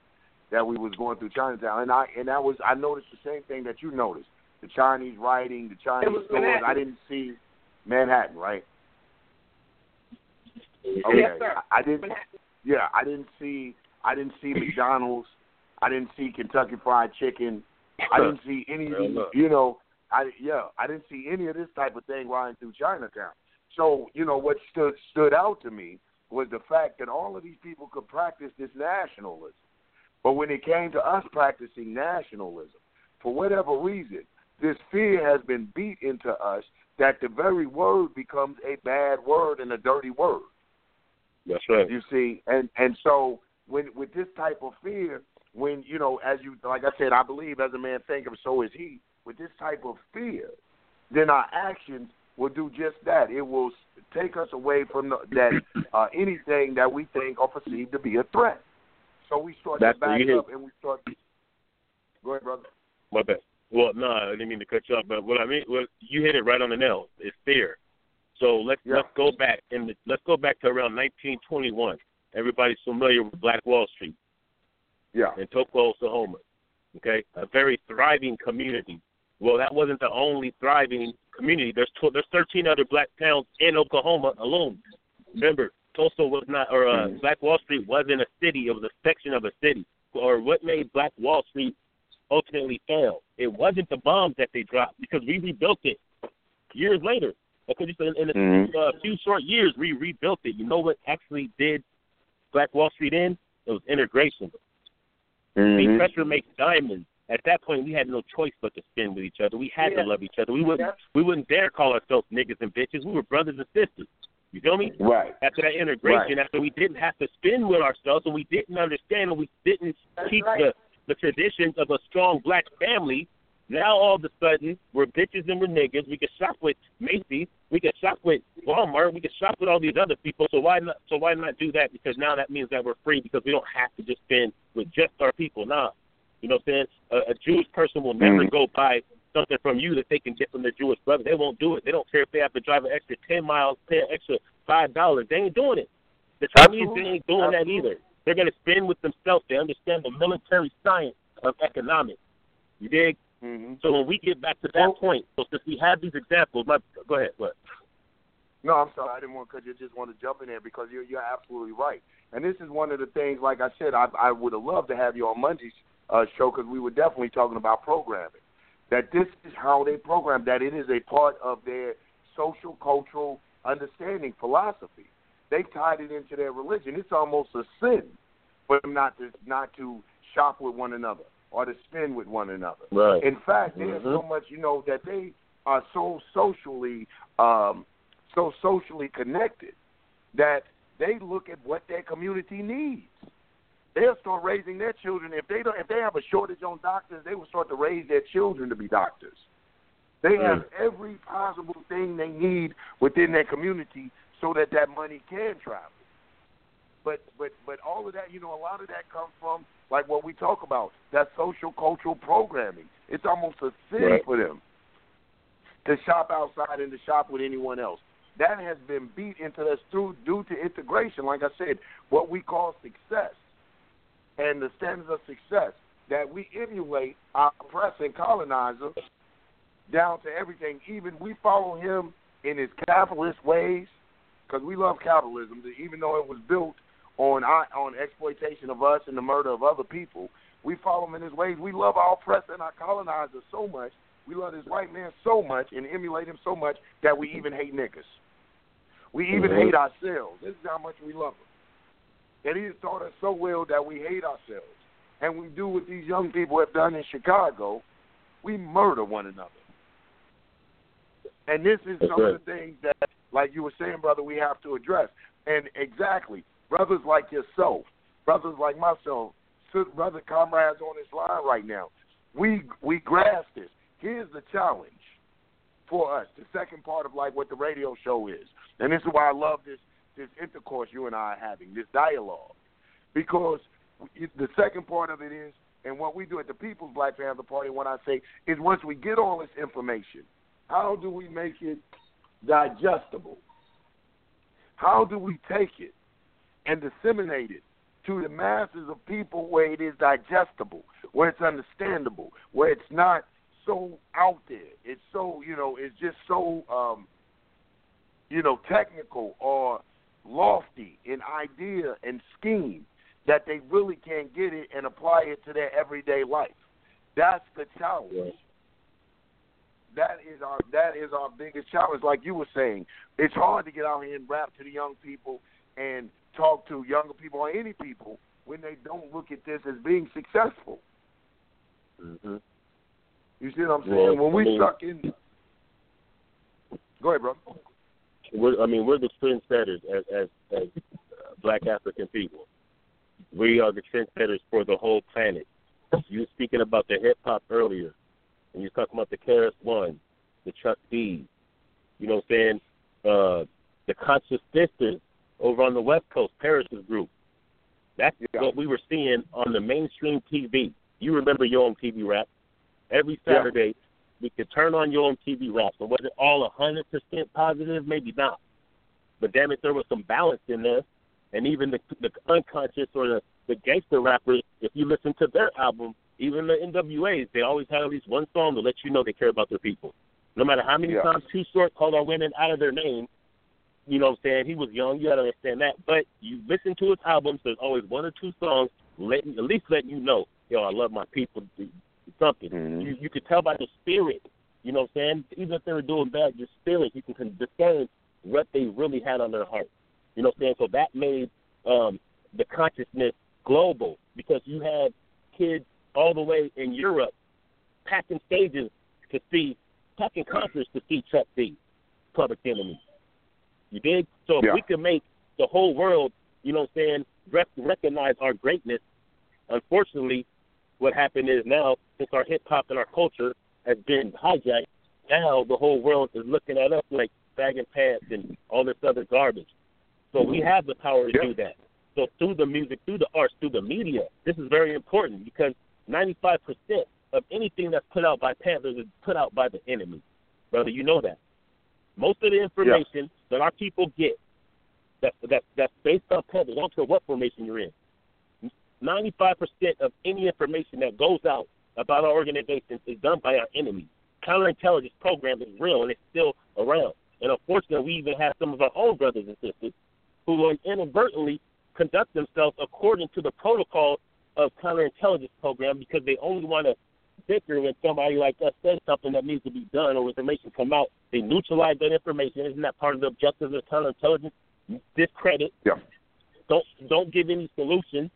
that we was going through Chinatown, and I and that was I noticed the same thing that you noticed: the Chinese writing, the Chinese stores. Manhattan. I didn't see Manhattan, right? Yes, sir. I, I didn't. Yeah, I didn't see. I didn't see McDonald's. I didn't see Kentucky Fried Chicken. I didn't see any. You know, I yeah, I didn't see any of this type of thing riding through Chinatown. So you know what stood stood out to me was the fact that all of these people could practice this nationalism, but when it came to us practicing nationalism, for whatever reason, this fear has been beat into us that the very word becomes a bad word and a dirty word. That's right. You see, and and so when with this type of fear, when you know, as you like I said, I believe as a man think thinketh, so is he. With this type of fear, then our actions will do just that. It will take us away from the, that uh, anything that we think or perceive to be a threat. So we start That's to back up and we start. Go ahead, brother. My bad. Well, no, I didn't mean to cut you off, but what I mean, well, you hit it right on the nail. It's fear. So let's Yeah. let's go back and let's go back to around 1921. Everybody's familiar with Black Wall Street Yeah. in Tulsa, Oklahoma. Okay, a very thriving community. Well, that wasn't the only thriving community. There's tw- there's 13 other black towns in Oklahoma alone. Remember, Tulsa was not, or uh, Mhm. Black Wall Street wasn't a city. It was a section of a city. Or what made Black Wall Street ultimately fail? It wasn't the bombs that they dropped because we rebuilt it years later. Okay, just in, in a Mhm. uh, few short years, we rebuilt it. You know what actually did Black Wall Street in? It was integration. Mhm. pressure makes diamonds. At that point, we had no choice but to spin with each other. We had Yeah. to love each other. We wouldn't Yeah. we wouldn't dare call ourselves niggas and bitches. We were brothers and sisters. You feel me? Right. After that integration, Right. after we didn't have to spin with ourselves and we didn't understand and we didn't That's keep right. the the traditions of a strong black family, now all of a sudden we're bitches and we're niggas. We can shop with Macy's, we can shop with Walmart, we can shop with all these other people. So why not? So why not do that? Because now that means that we're free because we don't have to just spend with just our people. Nah, you know what I'm saying? A, a Jewish person will never Mhm. go buy something from you that they can get from their Jewish brother. They won't do it. They don't care if they have to drive an extra ten miles, pay an extra five dollars. They ain't doing it. The Chinese Absolutely. they ain't doing that either. They're gonna spend with themselves. They understand the military science of economics. You dig? Mhm. So when we get back to that point, so since we have these examples, my go ahead. What? No, I'm sorry. I didn't want to cut you. Just want to jump in there because you're you're absolutely right. And this is one of the things. Like I said, I I would have loved to have you on Monday's uh, show because we were definitely talking about programming. That this is how they program. That it is a part of their social cultural understanding philosophy. They've tied it into their religion. It's almost a sin for them not to not to shop with one another or to spend with one another. Right. In fact, there's so much, you know, that they are so socially, um, so socially connected that they look at what their community needs. They'll start raising their children. If they don't, if they have a shortage on doctors, they will start to raise their children to be doctors. They have every possible thing they need within their community so that that money can travel. But but but all of that, you know, a lot of that comes from like what we talk about, that social cultural programming. It's almost a sin Right. for them to shop outside and to shop with anyone else. That has been beat into us through due to integration. Like I said, what we call success and the standards of success that we emulate our oppressing colonizer down to everything. Even we follow him in his capitalist ways because we love capitalism. Even though it was built on our, on exploitation of us and the murder of other people, we follow him in his ways. We love our oppressor and our colonizer so much. We love this white man so much and emulate him so much that we even hate niggas. We even Mhm. hate ourselves. This is how much we love him. And he has taught us so well that we hate ourselves. And we do what these young people have done in Chicago. We murder one another. And this is That's some right. of the things that, like you were saying, brother, we have to address. And exactly, brothers like yourself, brothers like myself, brother comrades on this line right now, we we grasp this. Here's the challenge for us. The second part of like what the radio show is, and this is why I love this this intercourse you and I are having, this dialogue, because the second part of it is, and what we do at the People's Black Panther Party, when I say, is once we get all this information, how do we make it digestible? How do we take it and disseminate it to the masses of people where it is digestible, where it's understandable, where it's not so out there. It's so, you know, it's just so um you know, technical or lofty in idea and scheme that they really can't get it and apply it to their everyday life. That's the challenge. Right. That is our that is our biggest challenge. Like you were saying, it's hard to get out here and rap to the young people and talk to younger people or any people when they don't look at this as being successful. Mm-hmm. You see what I'm saying? Well, when we I mean- stuck in, go ahead, bro. We're, I mean, we're the trendsetters as as, as uh, Black African people. We are the trendsetters for the whole planet. You were speaking about the hip hop earlier, and you're talking about the Karis One, the Trustees. You know what I'm saying? Uh, the Conscious Sisters over on the West Coast, Paris's group. That's Yeah. what we were seeing on the mainstream TV. You remember Yo! MTV Rap? Every Yeah. Saturday, we could turn on Yo! MTV Rap. So was it all hundred percent positive? Maybe not. But damn it, there was some balance in there. And even the the unconscious or the the gangster rappers, if you listen to their album, even the NWAs, they always have at least one song to let you know they care about their people. No matter how many Yeah. times Too Short called our women out of their name, you know what I'm saying? He was young, you gotta understand that. But you listen to his albums, there's always one or two songs letting at least letting you know, yo, I love my people something. Mhm. You you could tell by the spirit, you know what I'm saying? Even if they were doing bad, your spirit, you can discern what they really had on their heart. You know what I'm saying? So that made um the consciousness global because you had kids all the way in Europe packing stages to see packing concerts to see Chuck D, Public Enemy. You dig? So if Yeah. we could make the whole world, you know what I'm saying, rec- recognize our greatness, unfortunately, what happened is now, since our hip hop and our culture has been hijacked, now the whole world is looking at us like bagging pants and all this other garbage. So we mm-hmm. have the power to Yeah. do that. So through the music, through the arts, through the media, this is very important because 95% of anything that's put out by Panthers is put out by the enemy. Brother, you know that. Most of the information that our people get that, that, that's based on Panthers, I don't care what formation you're in, 95% of any information that goes out about our organizations is done by our enemies. Counterintelligence program is real and it's still around. And unfortunately, we even have some of our own brothers and sisters who inadvertently conduct themselves according to the protocol of counterintelligence program because they only want to bicker when somebody like us says something that needs to be done or information come out. They neutralize that information. Isn't that part of the objectives of counterintelligence? Discredit. Yeah. Don't don't give any solution,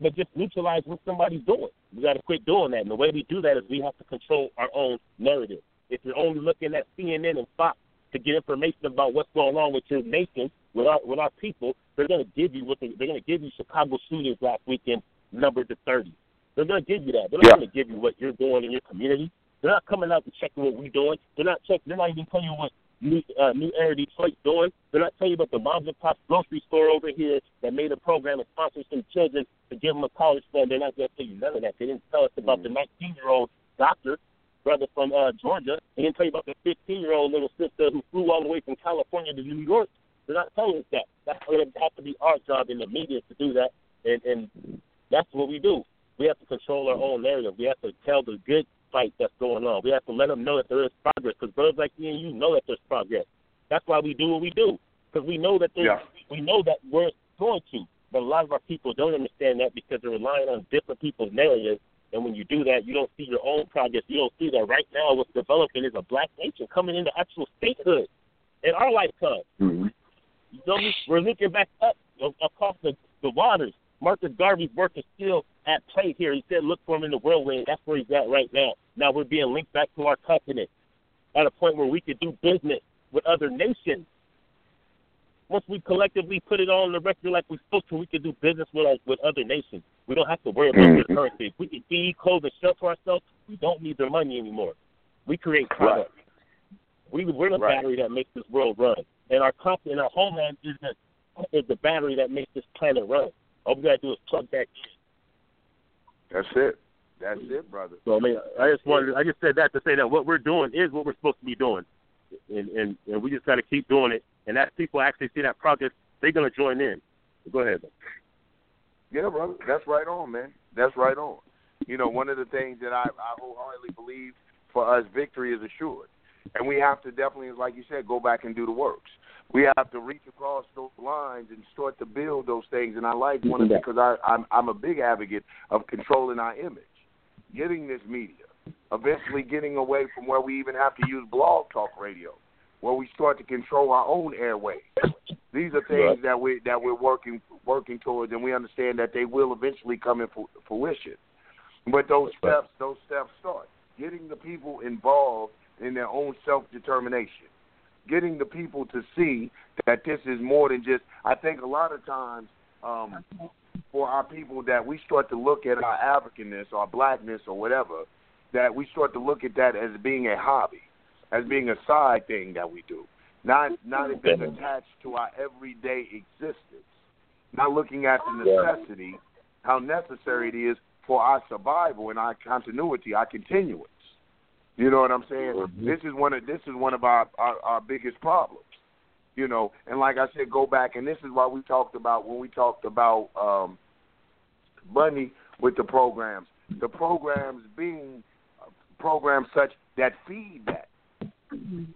but just neutralize what somebody's doing. We got to quit doing that. And the way we do that is we have to control our own narrative. If you're only looking at CNN and Fox to get information about what's going on with your nation, with our with our people, they're going to give you what they, they're going to give you Chicago shootings last weekend numbered to 30. They're going to give you that. They're not Yeah. going to give you what you're doing in your community. They're not coming out to checking what we're doing. They're not checking. They're not even telling you what New uh, New Era Detroit's doing. They're not telling you about the moms and pops grocery store over here that made a program and sponsored some children to give them a college fund. They're not going to tell you none of that. They didn't tell us about the 19 year old doctor brother from uh, Georgia. They didn't tell you about the 15 year old little sister who flew all the way from California to New York. They're not telling us that. That's going to have to be our job in the media to do that, and and that's what we do. We have to control our own narrative. We have to tell the good fight that's going on. We have to let them know that there is progress because brothers like me and you know that there's progress. That's why we do what we do because we know that there's, Yeah. we know that we're going to. But a lot of our people don't understand that because they're relying on different people's narratives. And when you do that, you don't see your own progress. You don't see that right now what's developing is a black nation coming into actual statehood in our lifetime. Mm-hmm. You know, we- we're looking back up across the, the waters. Marcus Garvey's work is still at play here. He said, look for him in the whirlwind. That's where he's at right now. Now we're being linked back to our continent at a point where we could do business with other nations. Once we collectively put it all on the record like we're supposed to, we could do business with our, with other nations. We don't have to worry about their Mhm. currency. If we can feed, clothe, and shelter ourselves, we don't need their money anymore. We create products. We, we're the Right. battery that makes this world run, and our continent, our homeland is the is the battery that makes this planet run. All we gotta do is plug that in. That's it. That's it, brother. So I mean, I just wanted, I just said that to say that what we're doing is what we're supposed to be doing, and and, and we just got to keep doing it. And as people actually see that progress, they're gonna join in. Go ahead. man. Yeah, brother. That's right on, man. That's right on. You know, one of the things that I, I wholeheartedly believe for us, victory is assured. And we have to definitely, like you said, go back and do the works. We have to reach across those lines and start to build those things And I like One is because I, I'm, I'm a big advocate of controlling our image, getting this media, eventually getting away from where we even have to use blog talk radio, where we start to control our own airways. These are things Right. that we that we're working working towards, and we understand that they will eventually come in fruition. But those steps, those steps start getting the people involved in their own self determination, getting the people to see that this is more than just. I think a lot of times um, for our people that we start to look at our Africanness, our blackness, or whatever, that we start to look at that as being a hobby, as being a side thing that we do, not not being attached to our everyday existence, not looking at the necessity, how necessary it is for our survival and our continuity, our continuance. You know what I'm saying? Mhm. This is one of this is one of our, our our biggest problems. You know, and like I said, go back and this is why we talked about when we talked about um Bunny with the programs. The programs being uh, programs such that feed that.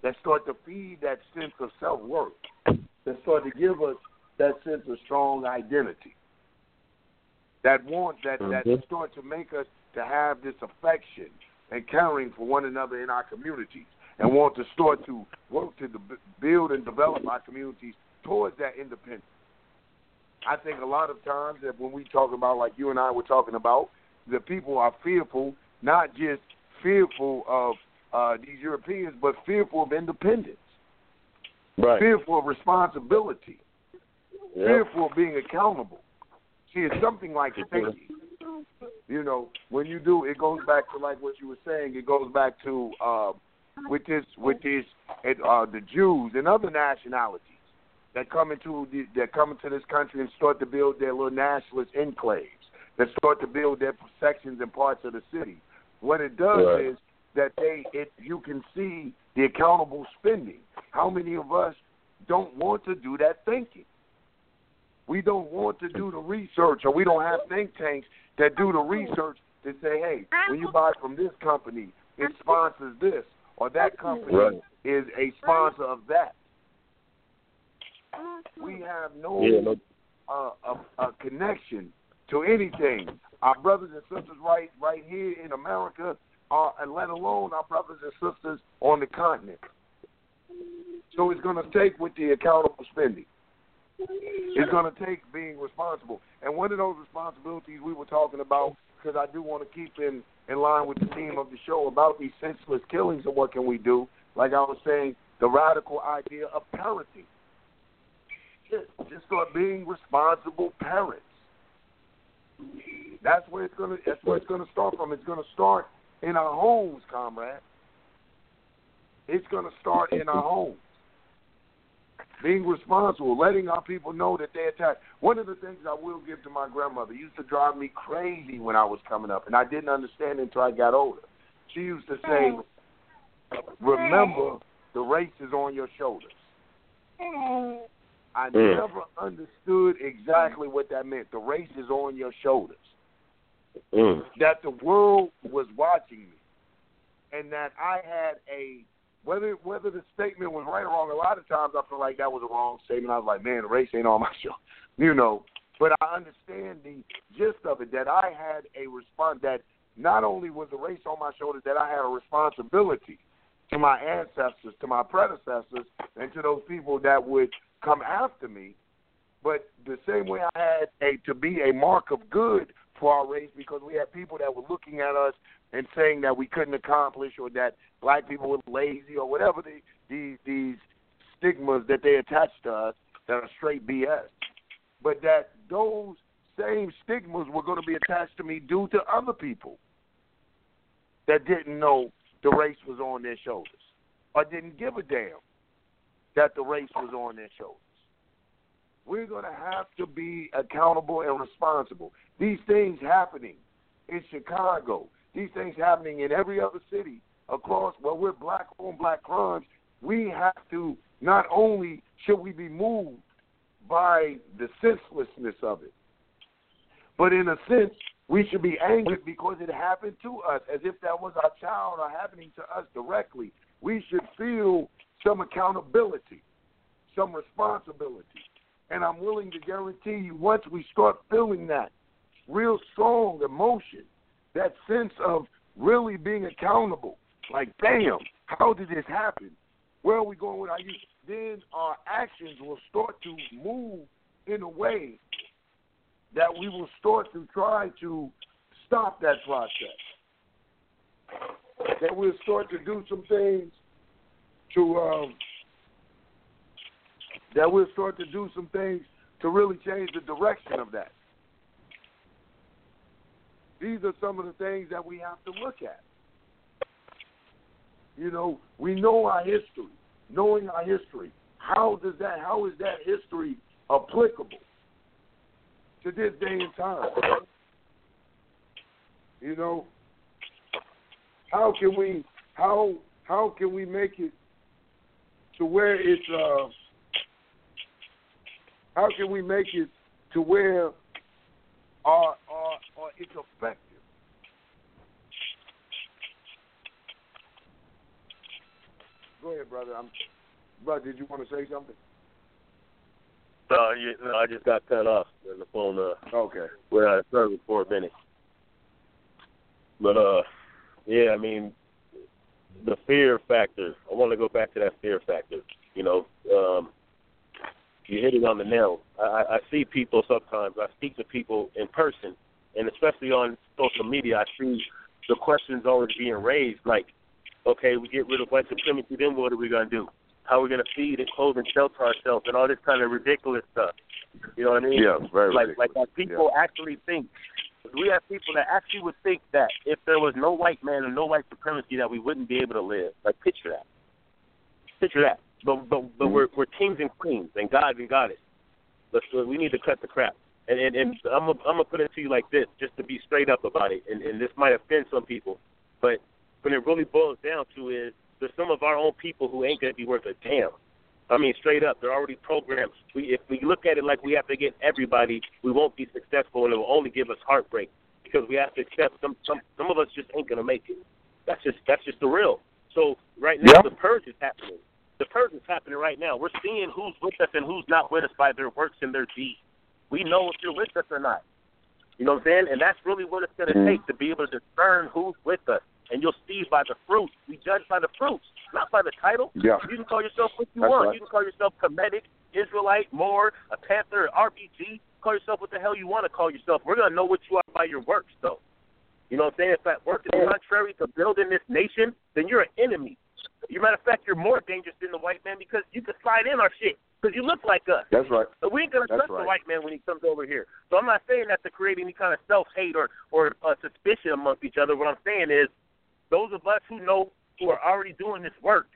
that start to feed that sense of self worth, that start to give us that sense of strong identity, that want that mm-hmm. that start to make us to have this affection and caring for one another in our communities, and want to start to work to build and develop our communities towards that independence. I think a lot of times that when we talk about, like you and I were talking about, the people are fearful, not just fearful of uh, these Europeans, but fearful of independence, right. fearful of responsibility, yep. fearful of being accountable. See, it's something like You know, when you do, it goes back to like what you were saying. It goes back to uh, with this, with this, uh, the Jews and other nationalities that come into the, that come into this country and start to build their little nationalist enclaves, that start to build their sections and parts of the city. What it does right. is that they, it, you can see the accountable spending. How many of us don't want to do that thinking? We don't want to do the research, or we don't have think tanks that do the research to say, hey, when you buy from this company, it sponsors this, or that company right. is a sponsor of that. We have no, yeah, no. Uh, a, a connection to anything. Our brothers and sisters right right here in America, are, and let alone our brothers and sisters on the continent. So it's going to take with the accountable spending. It's going to take being responsible. And one of those responsibilities we were talking about, because I do want to keep in, in line with the theme of the show about these senseless killings and what can we do, like I was saying, the radical idea of parenting. Just, just start being responsible parents. That's where it's gonna. That's where it's gonna start from. It's gonna start in our homes, comrade. It's gonna start in our homes being responsible, letting our people know that they're attacked. One of the things I will give to my grandmother used to drive me crazy when I was coming up, and I didn't understand until I got older. She used to say, "Remember, the race is on your shoulders." I never understood exactly what that meant. The race is on your shoulders. Mm. That the world was watching me, and that I had a whether whether the statement was right or wrong, a lot of times I feel like that was a wrong statement. I was like, man, the race ain't on my show, you know. But I understand the gist of it that I had a response that not only was the race on my shoulders, that I had a responsibility to my ancestors, to my predecessors, and to those people that would come after me. But the same way I had a to be a mark of good for our race because we had people that were looking at us and saying that we couldn't accomplish or that black people were lazy or whatever the, these these stigmas that they attach to us that are straight BS. But that those same stigmas were going to be attached to me due to other people that didn't know the race was on their shoulders or didn't give a damn that the race was on their shoulders. We're going to have to be accountable and responsible. These things happening in Chicago, these things happening in every other city across where we're black on black crimes, we have to not only should we be moved by the senselessness of it, but in a sense, we should be angered because it happened to us as if that was our child or happening to us directly. We should feel some accountability, some responsibility. And I'm willing to guarantee you, once we start feeling that real strong emotion, that sense of really being accountable, like, damn, how did this happen? Where are we going with our youth? Then our actions will start to move in a way that we will start to try to stop that process. That we'll start to do some things to um, that we'll start to do some things to really change the direction of that. These are some of the things that we have to look at. You know, we know our history. Knowing our history, how does that how is that history applicable to this day and time? You know, how can we how how can we make it to where it's uh how can we make it to where our, our, our it's effective? Go ahead, brother. I'm, brother, did you want to say something? No, you, no, I just got cut off and the phone. Uh, Okay. went out of service for a minute. But uh, yeah, I mean, the fear factor. I want to go back to that fear factor. You know, um, you hit it on the nail. I, I see people sometimes. I speak to people in person, and especially on social media, I see the questions always being raised. Like, okay, we get rid of white supremacy, then what are we gonna do? How are we gonna feed and clothe and shelter ourselves, and all this kind of ridiculous stuff. You know what I mean? Yeah, very like ridiculous. like people actually think we have people that actually would think that if there was no white man and no white supremacy that we wouldn't be able to live. Like picture that. Picture that. But but but we're we're kings and queens and gods and goddess. Let's we need to cut the crap. And and, and I'm gonna, I'm gonna put it to you like this, just to be straight up about it. And, and this might offend some people, but when it really boils down to is there's some of our own people who ain't gonna be worth a damn. I mean, straight up, they're already programmed. We, if we look at it like we have to get everybody, we won't be successful, and it will only give us heartbreak because we have to accept some some some of us just ain't gonna make it. That's just that's just the real. So right now, Yeah. the purge is happening. The purge is happening right now. We're seeing who's with us and who's not with us by their works and their deeds. We know if you're with us or not. You know what I'm saying? And that's really what it's going to mm-hmm. take to be able to discern who's with us. And you'll see by the fruits. We judge by the fruits, not by the title. Yeah. You can call yourself what you That's want. right. You can call yourself Kemetic, Israelite, Moor, a Panther, RBG. Call yourself what the hell you want to call yourself. We're going to know what you are by your works, though. You know what I'm saying? If that work is contrary to building this nation, then you're an enemy. A matter of fact, you're more dangerous than the white man because you can slide in our shit because you look like us. That's right. So we ain't gonna That's trust the white man when he comes over here. So I'm not saying that to create any kind of self hate or or uh, suspicion amongst each other. What I'm saying is, those of us who know who are already doing this work,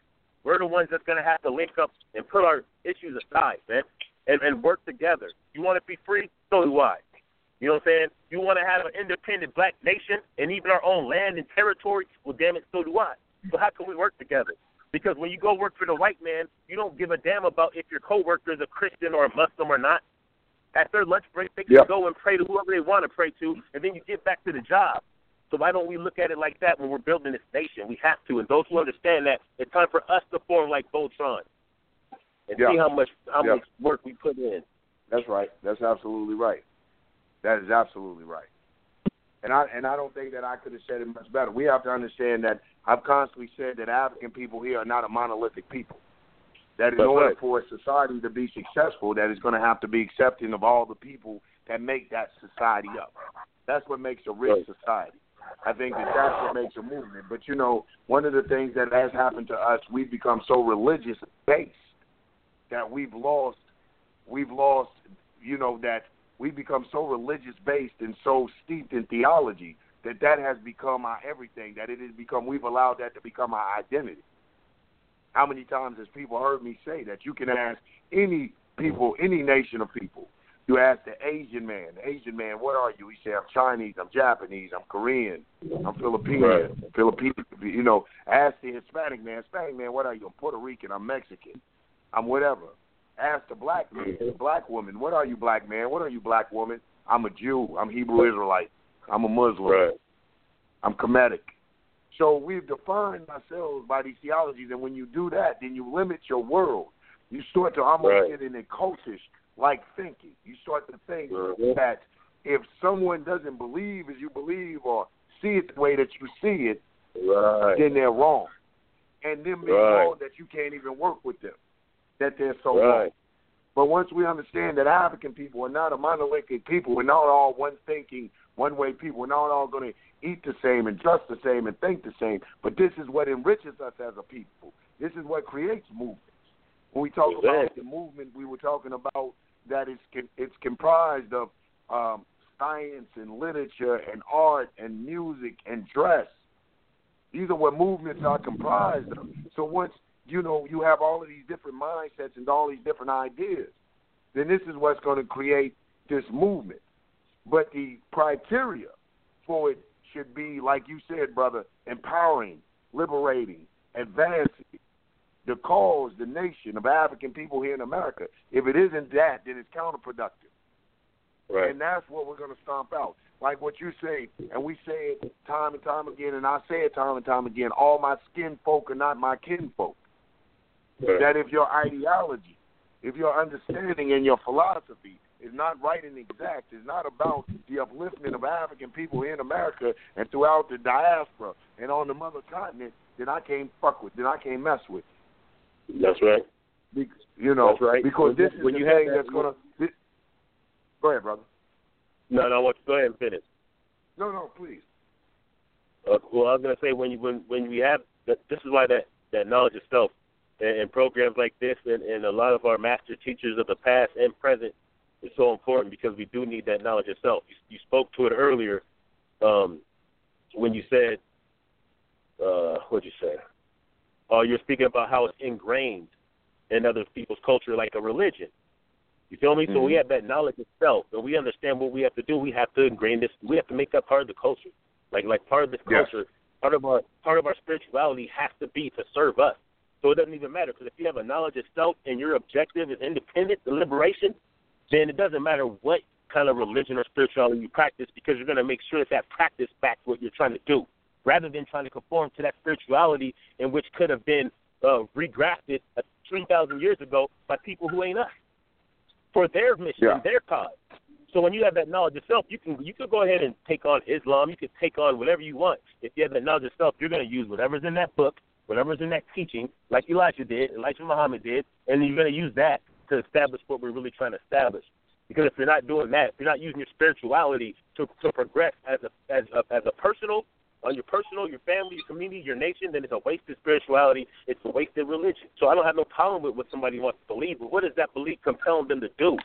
we're the ones that's gonna have to link up and put our issues aside, man, and and work together. You want to be free? So do I. You know what I'm saying? You want to have an independent black nation and even our own land and territory? Well, damn it, so do I. So how can we work together? Because when you go work for the white man, you don't give a damn about if your coworker is a Christian or a Muslim or not. At their lunch break, they can Yep. go and pray to whoever they want to pray to, and then you get back to the job. So why don't we look at it like that when we're building this nation? We have to, and those who understand that, it's time for us to form like Voltron and Yeah. see how much how Yeah. much work we put in. That's right. That's absolutely right. That is absolutely right. And I and I don't think that I could have said it much better. We have to understand that I've constantly said that African people here are not a monolithic people. That in That's order right. for a society to be successful, that it's going to have to be accepting of all the people that make that society up. That's what makes a rich Right. society. I think that that's what makes a movement. But you know, one of the things that has happened to us, we've become so religious based that we've lost, we've lost, you know, that we've become so religious based and so steeped in theology that that has become our everything. That it has become, we've allowed that to become our identity. How many times has people heard me say that you can ask any people, any nation of people, you ask the Asian man, the Asian man, what are you? He say, I'm Chinese, I'm Japanese, I'm Korean, I'm Filipino, Right. Filipino. You know, ask the Hispanic man, Hispanic man, what are you? I'm Puerto Rican, I'm Mexican, I'm whatever. Ask the black man, the black woman, what are you, black man? What are you, black woman? I'm a Jew, I'm Hebrew Israelite, I'm a Muslim, Right. I'm Kemetic. So we've defined ourselves by these theologies, and when you do that, then you limit your world. You start to almost Right. get in a cultish like thinking. You start to think Mhm. that if someone doesn't believe as you believe or see it the way that you see it, Right. then they're wrong. And then being Right. wrong that you can't even work with them. That they're so wrong. But once we understand that African people are not a monolithic people, we're not all one thinking, one way people, we're not all going to eat the same and dress the same and think the same. But this is what enriches us as a people. This is what creates movements. When we talk about the movement, we were talking about that it's it's comprised of um, science and literature and art and music and dress. These are what movements are comprised of. So once you know you have all of these different mindsets and all these different ideas, then this is what's going to create this movement. But the criteria for it should be, like you said, brother, empowering, liberating, advancing the cause, the nation of African people here in America. If it isn't that, then it's counterproductive. Right. And that's what we're going to stomp out. Like what you say, and we say it time and time again, and I say it time and time again all my skin folk are not my kinfolk. Right. that if your ideology, if your understanding and your philosophy is not right and exact, is not about the upliftment of African people in America and throughout the diaspora and on the mother continent, then I can't fuck with, then I can't mess with. That's right. Be- You know, That's right. because When this is when the you thing that- that's gonna. This, go ahead, brother. No, no, I want you to go ahead and finish. No, no, please. Uh, well, I was gonna say when you when when we have this is why that that knowledge itself and, and programs like this and, and a lot of our master teachers of the past and present is so important because we do need that knowledge itself. You, you spoke to it earlier um, when you said uh, what'd you say? Oh, you're speaking about how it's ingrained in other people's culture like a religion. You feel me? So we have that knowledge itself, and we understand what we have to do. We have to ingrain this. We have to make that part of the culture. Like like part of this Yes. culture, part of our part of our spirituality has to be to serve us. So it doesn't even matter because if you have a knowledge of self and your objective is independent, the liberation, then it doesn't matter what kind of religion or spirituality you practice because you're going to make sure that that practice backs what you're trying to do, rather than trying to conform to that spirituality in which could have been uh, regrafted uh, 3,000 years ago by people who ain't us for their mission, Yeah. their cause. So when you have that knowledge of self, you can you could go ahead and take on Islam. You could take on whatever you want. If you have that knowledge of self, you're going to use whatever's in that book, whatever's in that teaching, like Elijah did, Elijah Muhammad did, and you're going to use that to establish what we're really trying to establish. Because if you're not doing that, if you're not using your spirituality to to progress as a as a as a personal on your personal, your family, your community, your nation, then it's a wasted spirituality. It's a wasted religion. So I don't have no problem with what somebody wants to believe, but what does that belief compel them to do?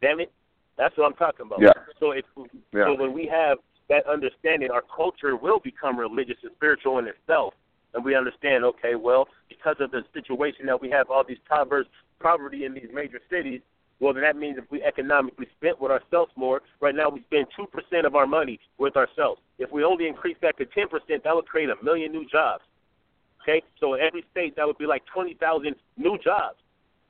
Damn it, that's what I'm talking about. Yeah. So if Yeah. so when we have that understanding, our culture will become religious and spiritual in itself, and we understand. Okay, well, because of the situation that we have, all these poverty, poverty in these major cities. Well, then that means if we economically spent with ourselves more, right now we spend two percent of our money with ourselves. If we only increase that to ten percent, that would create a million new jobs. Okay, so in every state that would be like twenty thousand new jobs.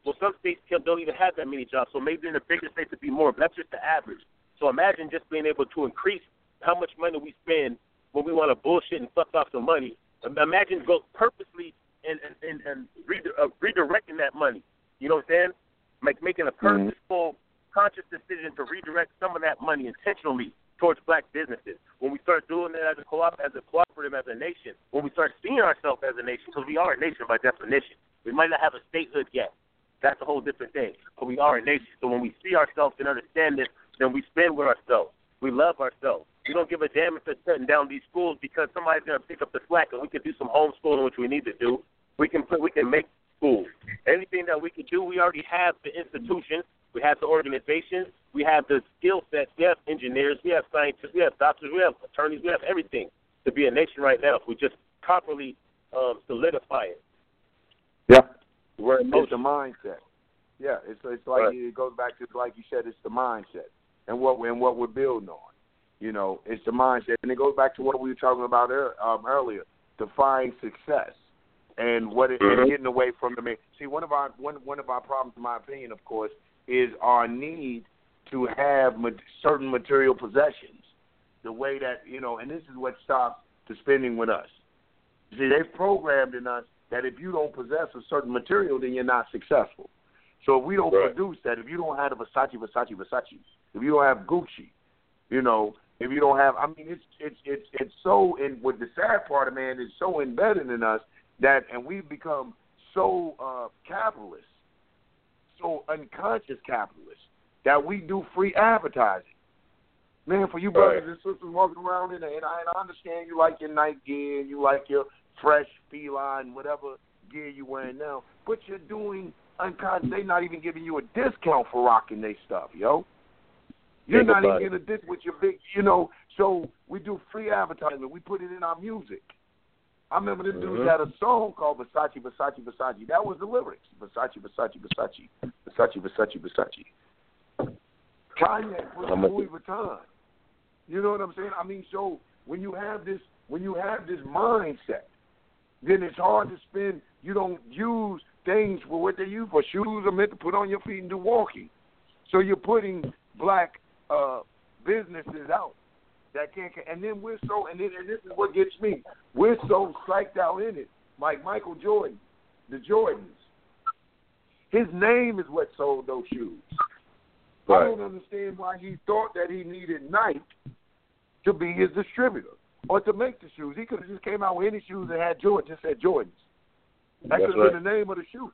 Well, some states don't even have that many jobs, so maybe in the bigger states it'd be more. But that's just the average. So imagine just being able to increase how much money we spend when we want to bullshit and fuck off some money. Imagine go purposely and and and, and redi- uh, redirecting that money. You know what I'm saying? Like making a mm-hmm. purposeful, conscious decision to redirect some of that money intentionally towards black businesses. When we start doing that as a co-op, as a cooperative, as a nation, when we start seeing ourselves as a nation, because we are a nation by definition. We might not have a statehood yet. That's a whole different thing. But we are a nation. So when we see ourselves and understand this, then we spend with ourselves. We love ourselves. We don't give a damn if they're shutting down these schools because somebody's going to pick up the slack and we can do some homeschooling, which we need to do. We can put, we can make schools. Anything that we can do, we already have the institutions. We have the organizations. We have the skill sets. We have engineers. We have scientists. We have doctors. We have attorneys. We have everything to be a nation right now if we just properly um, solidify it. Yeah. We're in It's the mindset. Yeah, it's it's like Right. it goes back to like you said, it's the mindset and what and what we're building on. You know, it's the mindset, and it goes back to what we were talking about ear- um, earlier: define success and what it, Mhm. and getting away from the. ma- See, one of our one one of our problems, in my opinion, of course, is our need to have ma- certain material possessions. The way that you know, and this is what stops the spending with us. See, they've programmed in us that if you don't possess a certain material, then you're not successful. So if we don't Right. produce that, if you don't have the Versace, Versace, Versace, if you don't have Gucci, you know, if you don't have, I mean, it's it's it's it's so. And what the sad part of man is so embedded in us that, and we've become so uh, capitalist, so unconscious capitalist that we do free advertising. Man, for you brothers and sisters walking around in there, and I, and I understand you like your night gear, and you like your fresh feline, whatever gear you're wearing now, but you're doing unconscious. They're not even giving you a discount for rocking their stuff, yo. You're Think not even getting a discount with your big, you know. So we do free advertisement. We put it in our music. I remember this dude Mhm. had a song called Versace, Versace, Versace. That was the lyrics. Versace, Versace, Versace, Versace, Versace, Versace. Kanye put I'm Louis Vuitton. You know what I'm saying? I mean, so when you have this, when you have this mindset, then it's hard to spend. You don't use things for what they use for. Shoes are meant to put on your feet and do walking. So you're putting black uh, businesses out that can't. And then we're so, and then and this is what gets me. We're so psyched out in it, like Michael Jordan, the Jordans. His name is what sold those shoes. Right. I don't understand why he thought that he needed Nike to be his distributor or to make the shoes. He could have just came out with any shoes that had Jordan, just said Jordans. That could have right. been the name of the shoe.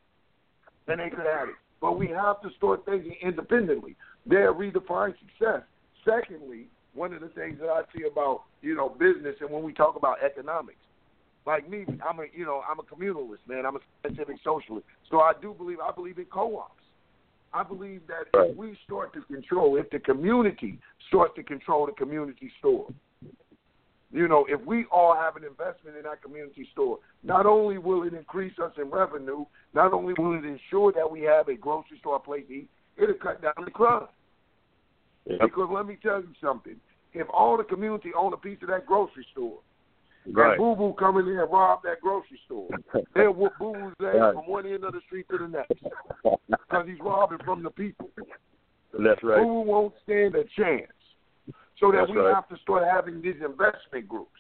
Then they could have it. But we have to start thinking independently. They're redefining success. Secondly, one of the things that I see about, you know, business and when we talk about economics, like me, I'm a you know, I'm a communalist, man. I'm a scientific socialist. So I do believe I believe in co ops. I believe that Right. if we start to control, if the community starts to control the community store, you know, if we all have an investment in that community store, not only will it increase us in revenue, not only will it ensure that we have a grocery store place to eat, it'll cut down the crime. Yep. Because let me tell you something. If all the community owned a piece of that grocery store, Right. and Boo Boo come in there and rob that grocery store, they'll whoop Boo Boo's ass Right. from one end of the street to the next because he's robbing from the people. That's right. Boo Boo won't stand a chance. So that That's we right. have to start having these investment groups.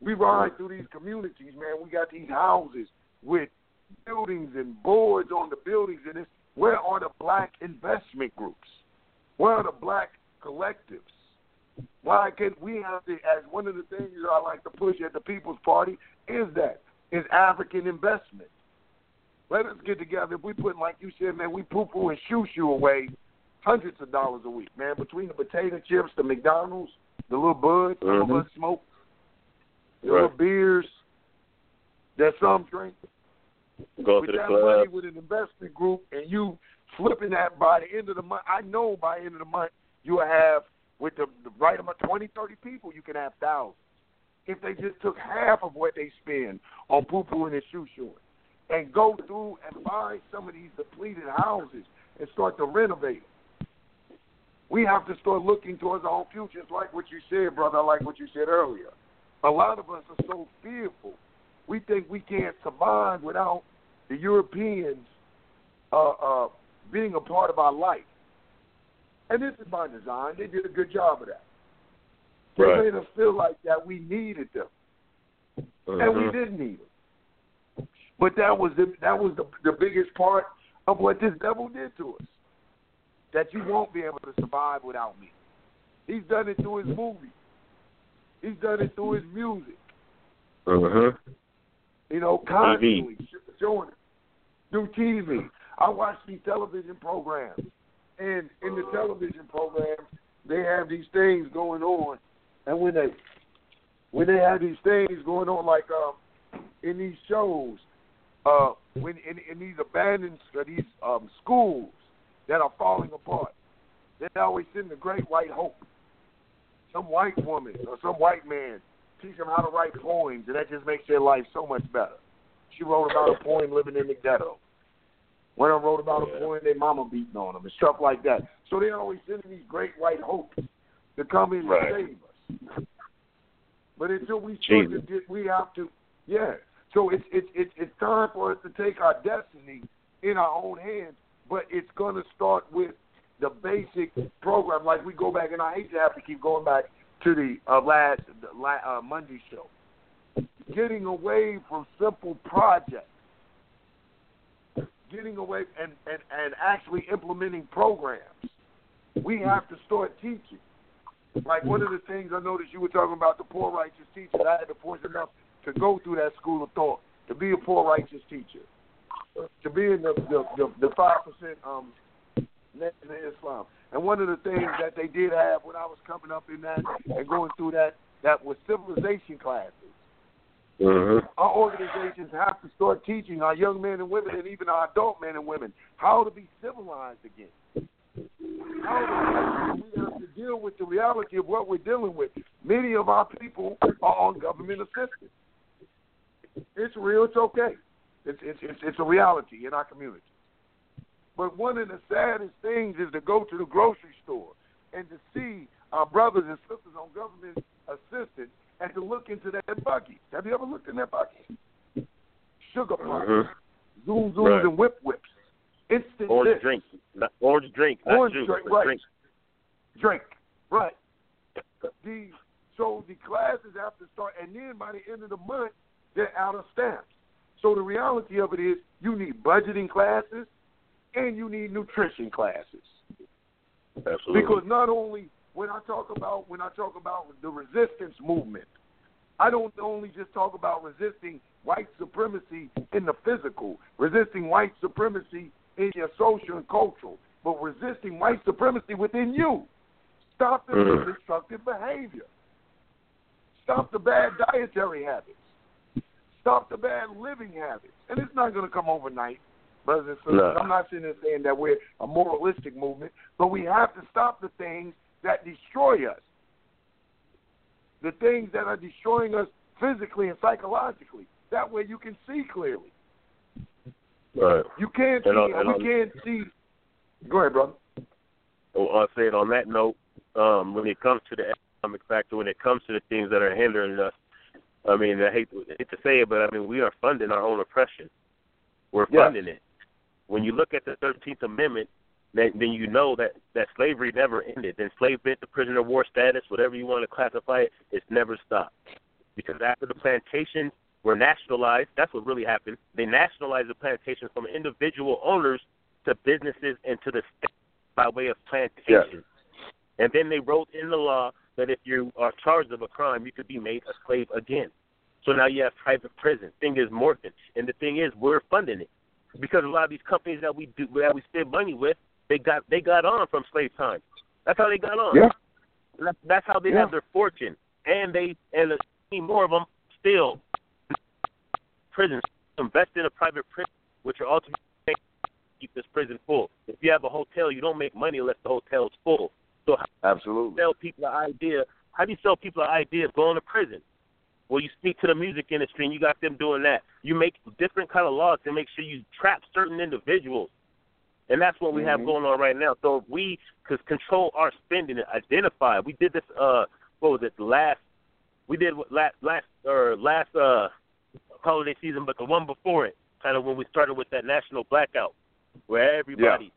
We ride mm-hmm. through these communities, man. We got these houses with buildings and boards on the buildings, and it's where are the black investment groups? Where are the black collectives? Why can't we have to? As one of the things I like to push at the People's Party is that is African investment. Let us get together. If we put, like you said, man, we poo poo and shoo shoo away hundreds of dollars a week, man. Between the potato chips, the McDonald's, the little buds, some Mhm. of us smoke, the Right. little beers that some drink. Go with to the that money club. with an investment group and you flipping that by the end of the month, I know by the end of the month you'll have with the, the right amount, 20, 30 people, you can have thousands. If they just took half of what they spend on poo pooing and shoe shoeing and go through and find some of these depleted houses and start to renovate them. We have to start looking towards our own future. It's like what you said, brother. Like what you said earlier. A lot of us are so fearful. We think we can't survive without the Europeans uh, uh, being a part of our life. And this is by design. They did a good job of that. They Right. made us feel like that we needed them, and we Mhm. didn't need them. But that was the that was the the biggest part of what this devil did to us. That you won't be able to survive without me. He's done it through his movies. He's done it through his music. Mhm. You know, constantly sh- showing it through TV. I watch these television programs, and in the television programs, they have these things going on, and when they when they have these things going on, like um, in these shows, uh, when in, in these abandoned uh, these um, schools that are falling apart, they always send the Great White Hope. Some white woman or some white man teach them how to write poems, and that just makes their life so much better. She wrote about a poem living in the ghetto. Of them wrote about a poem their mama beating on them and stuff like that. So they're always sending these great white hopes to come in Right. and save us. But until we start to get, we have to, yeah. So it's it's it's it's time for us to take our destiny in our own hands. But it's going to start with the basic program. Like we go back, and I hate to have to keep going back to the uh, last the uh, Monday show. Getting away from simple projects, getting away and, and, and actually implementing programs. We have to start teaching. Like one of the things I noticed you were talking about the poor righteous teacher. I had to force enough to go through that school of thought to be a poor righteous teacher, to be in the the the, the five percent um of Islam. And one of the things that they did have when I was coming up in that and going through that that was civilization classes. Mhm. Our organizations have to start teaching our young men and women and even our adult men and women how to be civilized again. How to, we have to deal with the reality of what we're dealing with. Many of our people are on government assistance. It's real. It's okay. It's it's it's, it's a reality in our community. But one of the saddest things is to go to the grocery store and to see our brothers and sisters on government assistance and to look into that buggy. Have you ever looked in that buggy? Sugar pumps, Mhm. zoom zooms, Right. and whip whips. Instant Orange this. drink, not, orange drink, not Orange juice, drink, right. drink. drink. Right. The so the classes have to start, and then by the end of the month, they're out of stamps. So the reality of it is, you need budgeting classes, and you need nutrition classes. Absolutely. Because not only when I talk about when I talk about the resistance movement, I don't only just talk about resisting white supremacy in the physical, resisting white supremacy in your social and cultural, but resisting white supremacy within you. Stop the Mhm. destructive behavior. Stop the bad dietary habits. Stop the bad living habits. And it's not going to come overnight, brothers and sisters. No. I'm not sitting there saying that we're a moralistic movement, but we have to stop the things that destroy us. The things that are destroying us physically and psychologically. That way you can see clearly. Right. You can't see. On- we on- can't see. Go ahead, brother. Well, I'll say it on that note. Um, when it comes to the economic factor, when it comes to the things that are hindering us, I mean, I hate, I hate to say it, but I mean, we are funding our own oppression. We're Yes. funding it. When you look at the Thirteenth Amendment, then, then you know that that slavery never ended. Enslavement, the prisoner of war status, whatever you want to classify it, it's never stopped. Because after the plantations were nationalized, that's what really happened. They nationalized the plantations from individual owners to businesses and to the state by way of plantation. And then they wrote in the law that if you are charged of a crime, you could be made a slave again. So now you have private prison. Thing is morphing, and the thing is, we're funding it because a lot of these companies that we do that we spend money with, they got they got on from slave time. That's how they got on. Yeah. That's, how they Yeah. have their fortune, and they and more of them still prisons invest in a private prison, which are ultimately keep this prison full. If you have a hotel, you don't make money unless the hotel is full. So how Absolutely. do you sell people the idea? How do you sell people the idea of going to prison? Well, you speak to the music industry and you got them doing that. You make different kind of laws to make sure you trap certain individuals, and that's what we have Mhm. going on right now. So if we could control our spending and identify, we did this. Uh, what was it? Last we did last last or last uh holiday season, but the one before it, kind of when we started with that national blackout, where everybody,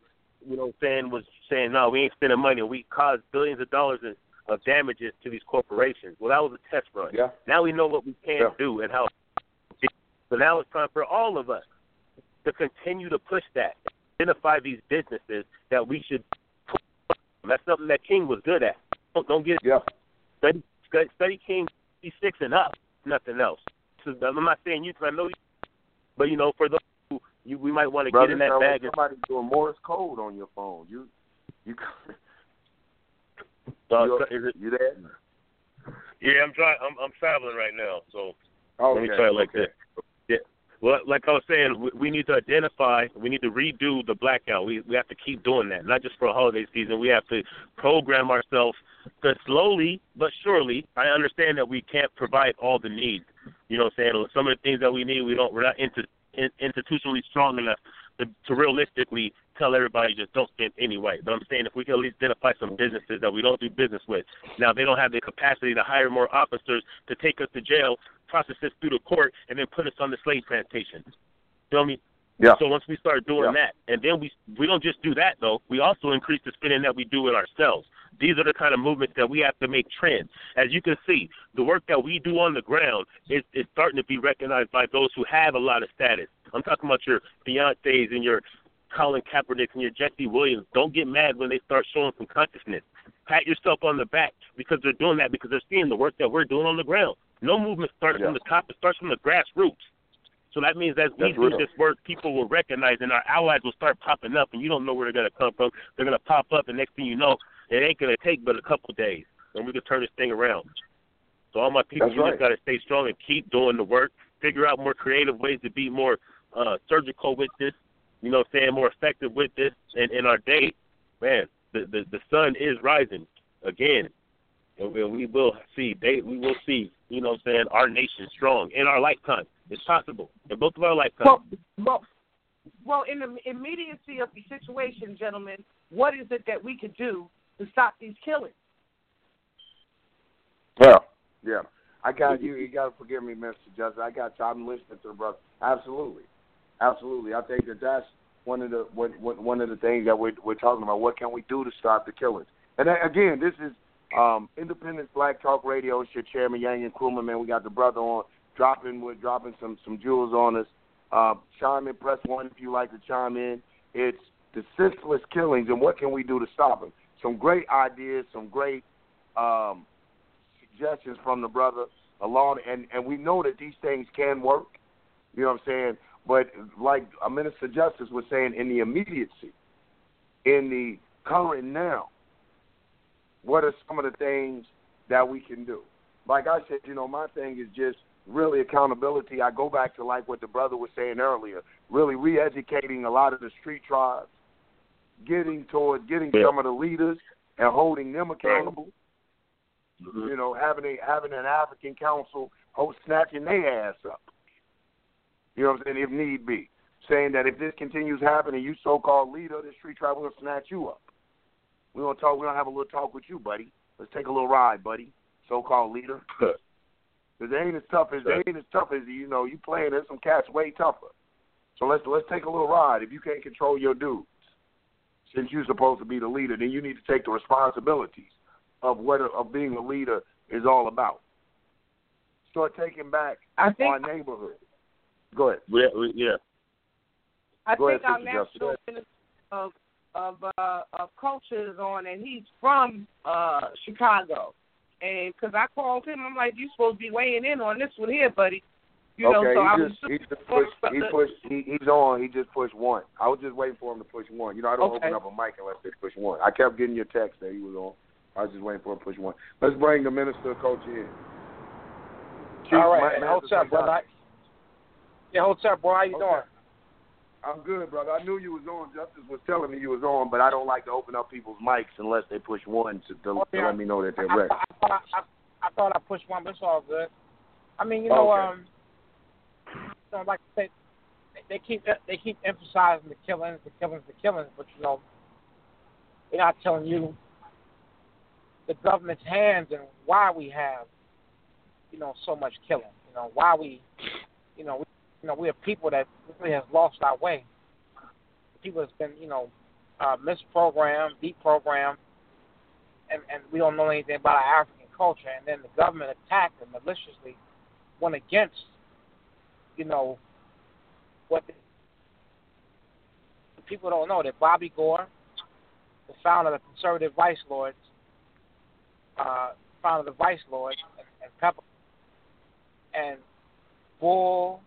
you know, what I'm saying was saying, no, we ain't spending money, we caused billions of dollars in, of damages to these corporations. Well, that was a test run. Yeah. Now we know what we can Yeah. do and how. So now it's time for all of us to continue to push that, identify these businesses that we should. That's something that King was good at. Don't, don't get Yeah. study study, study King six and up, nothing else. So I'm not saying you, 'cause I know you, but you know, for those who you, we might want to Brother, get in that sound like bag. and- somebody's doing Morse code on your phone. You, you, Uh, you, is it, you there? Yeah, I'm trying. I'm, I'm traveling right now, so Okay. Let me try it like okay. this. Well, like I was saying, we, need to identify. We need to redo the blackout. We we have to keep doing that, not just for a holiday season. We have to program ourselves to slowly but surely. I understand that we can't provide all the needs. You know, what I'm saying some of the things that we need, we don't. We're not into, in, institutionally strong enough to, to realistically tell everybody just don't spend anyway. But I'm saying if we can at least identify some businesses that we don't do business with. Now they don't have the capacity to hire more officers to take us to jail, process us through the court, and then put us on the slave plantation. Feel me? Yeah. So once we start doing Yeah. that, and then we we don't just do that though, we also increase the spending that we do with ourselves. These are the kind of movements that we have to make trends. As you can see, the work that we do on the ground is, is starting to be recognized by those who have a lot of status. I'm talking about your Beyonces and your Colin Kaepernicks and your Jesse Williams. Don't get mad when they start showing some consciousness. Pat yourself on the back because they're doing that because they're seeing the work that we're doing on the ground. No movement starts Yeah. from the top; it starts from the grassroots. So that means as we do this work, people will recognize, and our allies will start popping up, and you don't know where they're going to come from. They're going to pop up, and next thing you know, it ain't going to take but a couple days, and we can turn this thing around. So all my people, That's you right. just got to stay strong and keep doing the work. Figure out more creative ways to be more uh, surgical with this. You know, what I'm saying more effective with this. And in our day, man, the the, the sun is rising again, and we, will see. They we will see. You know, what I'm saying our nation strong in our lifetime. It's possible in both of our lifetimes. Well, well, well, in the immediacy of the situation, gentlemen, what is it that we could do to stop these killings? Yeah. Yeah. I got you. You got to forgive me, Mr. Justice. I got you. I'm listening to the brother. Absolutely, absolutely. I think that that's one of the one, one one of the things that we're we're talking about. What can we do to stop the killings? And again, this is um, Independent Black Talk Radio. It's your chairman, Yanga Nkrumah. Man, we got the brother on dropping. We're dropping some some jewels on us. Uh, chime in, press one if you like to chime in. It's the senseless killings, and what can we do to stop them? Some great ideas, some great um, suggestions from the brother along, and and we know that these things can work. You know what I'm saying? But like a minister justice was saying, in the immediacy, in the current now, what are some of the things that we can do? Like I said, you know, my thing is just really accountability. I go back to like what the brother was saying earlier, really re-educating a lot of the street tribes, getting towards getting yeah. some of the leaders and holding them accountable. Mm-hmm. You know, having a having an African council host snatching their ass up. You know what I'm saying? If need be, saying that if this continues happening, you so-called leader of the street tribe, we're snatch you up. We're gonna talk. We're gonna have a little talk with you, buddy. Let's take a little ride, buddy. So-called leader. Because they ain't as tough as they ain't as tough as you know. You playing there's some cats way tougher. So let's let's take a little ride. If you can't control your dudes, since you're supposed to be the leader, then you need to take the responsibilities of what of being a leader is all about. Start taking back I think our neighborhood. Go ahead. Yeah, yeah. I Go think ahead, our Sister Justice. national minister of of uh, of culture on, and he's from uh Chicago. And because I called him, I'm like, "You supposed to be weighing in on this one here, buddy." You know, okay, so I he was just he just pushed he pushed he, he's on. He just pushed one. I was just waiting for him to push one. You know, I don't Okay. open up a mic unless they push one. I kept getting your text that he was on. I was just waiting for him to push one. Let's bring the minister coach in. Chief, All right, Ma- hey, Master what's up, brother? Yeah, what's up, bro? How you Okay. doing? I'm good, brother. I knew you was on. Justice was telling me you was on, but I don't like to open up people's mics unless they push one to, to, Oh, to let me know that they're ready. I, I, thought I, I thought I pushed one, but it's all good. I mean, you know, Okay. um, you know, like I said, they- they keep they keep emphasizing the killings, the killings, the killings, but you know, they're not telling you the government's hands and why we have, you know, so much killing. You know, why we, you know, we, you know, we have people that really has lost our way. People that's been, you know, uh, misprogrammed, deprogrammed, and and we don't know anything about our African culture. And then the government attacked and maliciously went against, you know, what the, people don't know that Bobby Gore, the founder of the conservative Vice Lords, uh, founder of the Vice Lords, and, and Pepper, and Bull,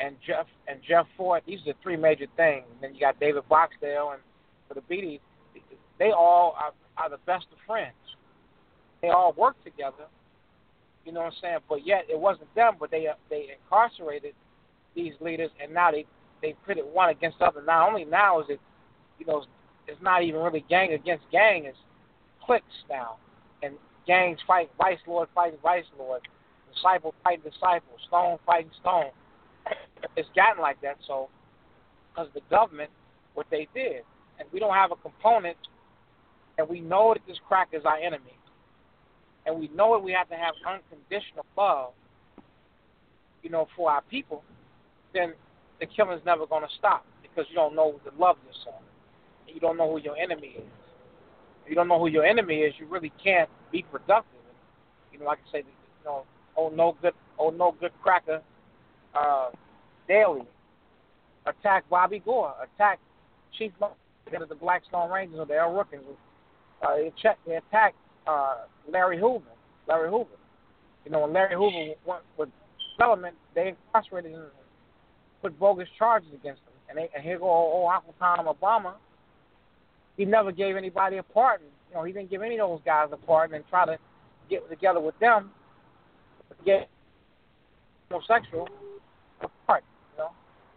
and Jeff and Jeff Fort. These are the three major things. And then you got David Barksdale and for the Beatties. They all are, are the best of friends. They all work together. You know what I'm saying? But yet it wasn't them, but they they incarcerated these leaders, and now they they pitted one against the other. Not only now is it, you know, it's not even really gang against gang. It's cliques now, and gangs fight vice lord fighting vice lord, disciple fighting disciple, stone fighting stone. It's gotten like that. So, because the government, what they did, and we don't have a component, and we know that this crack is our enemy, and we know that we have to have unconditional love, you know, for our people, then the killing's never going to stop because you don't know to love yourself. And you don't know who your enemy is. If you don't know who your enemy is, you really can't be productive. And, you know, like I say, you know, oh no good, oh no good cracker, uh, daily attack Bobby Gore, attack Chief of the Blackstone Rangers or the El Rukns. Uh, they, check, they attacked uh, Larry Hoover. Larry Hoover. You know, when Larry Hoover went with development, they incarcerated him and put bogus charges against him. And, they, and here go old Uncle Tom Obama. He never gave anybody a pardon. You know, he didn't give any of those guys a pardon and try to get together with them get homosexual a pardon. You know,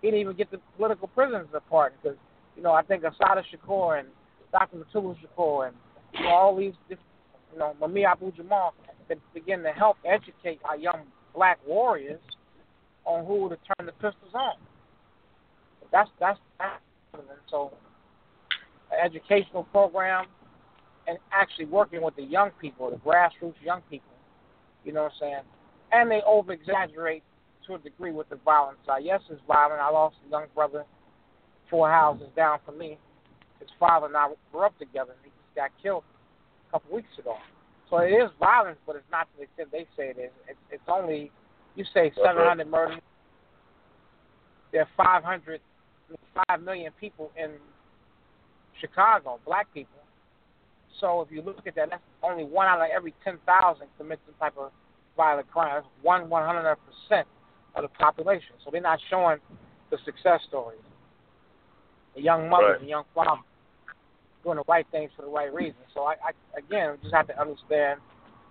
he didn't even get the political prisoners pardon because you know I think Assata Shakur and Dr. Mutulu Shakur and you know, all these you know Mumia Abu Jamal that begin to help educate our young black warriors on who to turn the pistols on. That's that's, that's so an educational program and actually working with the young people, the grassroots young people. You know what I'm saying? And they over exaggerate to a degree with the violence side. Yes, it's violent. I lost a young brother four houses down from me. His father and I grew up together. and He just got killed a couple weeks ago. So it is violence, but it's not to the extent they say it is. It's, it's only, you say 700 murders. There are 500, 5 million people in Chicago, black people. So if you look at that, that's only one out of every 10,000 commits some type of violent crime. That's one 100% of the population. So they're not showing the success stories. The young mothers, Right. the young fathers doing the right things for the right reasons. So I, I again, just have to understand,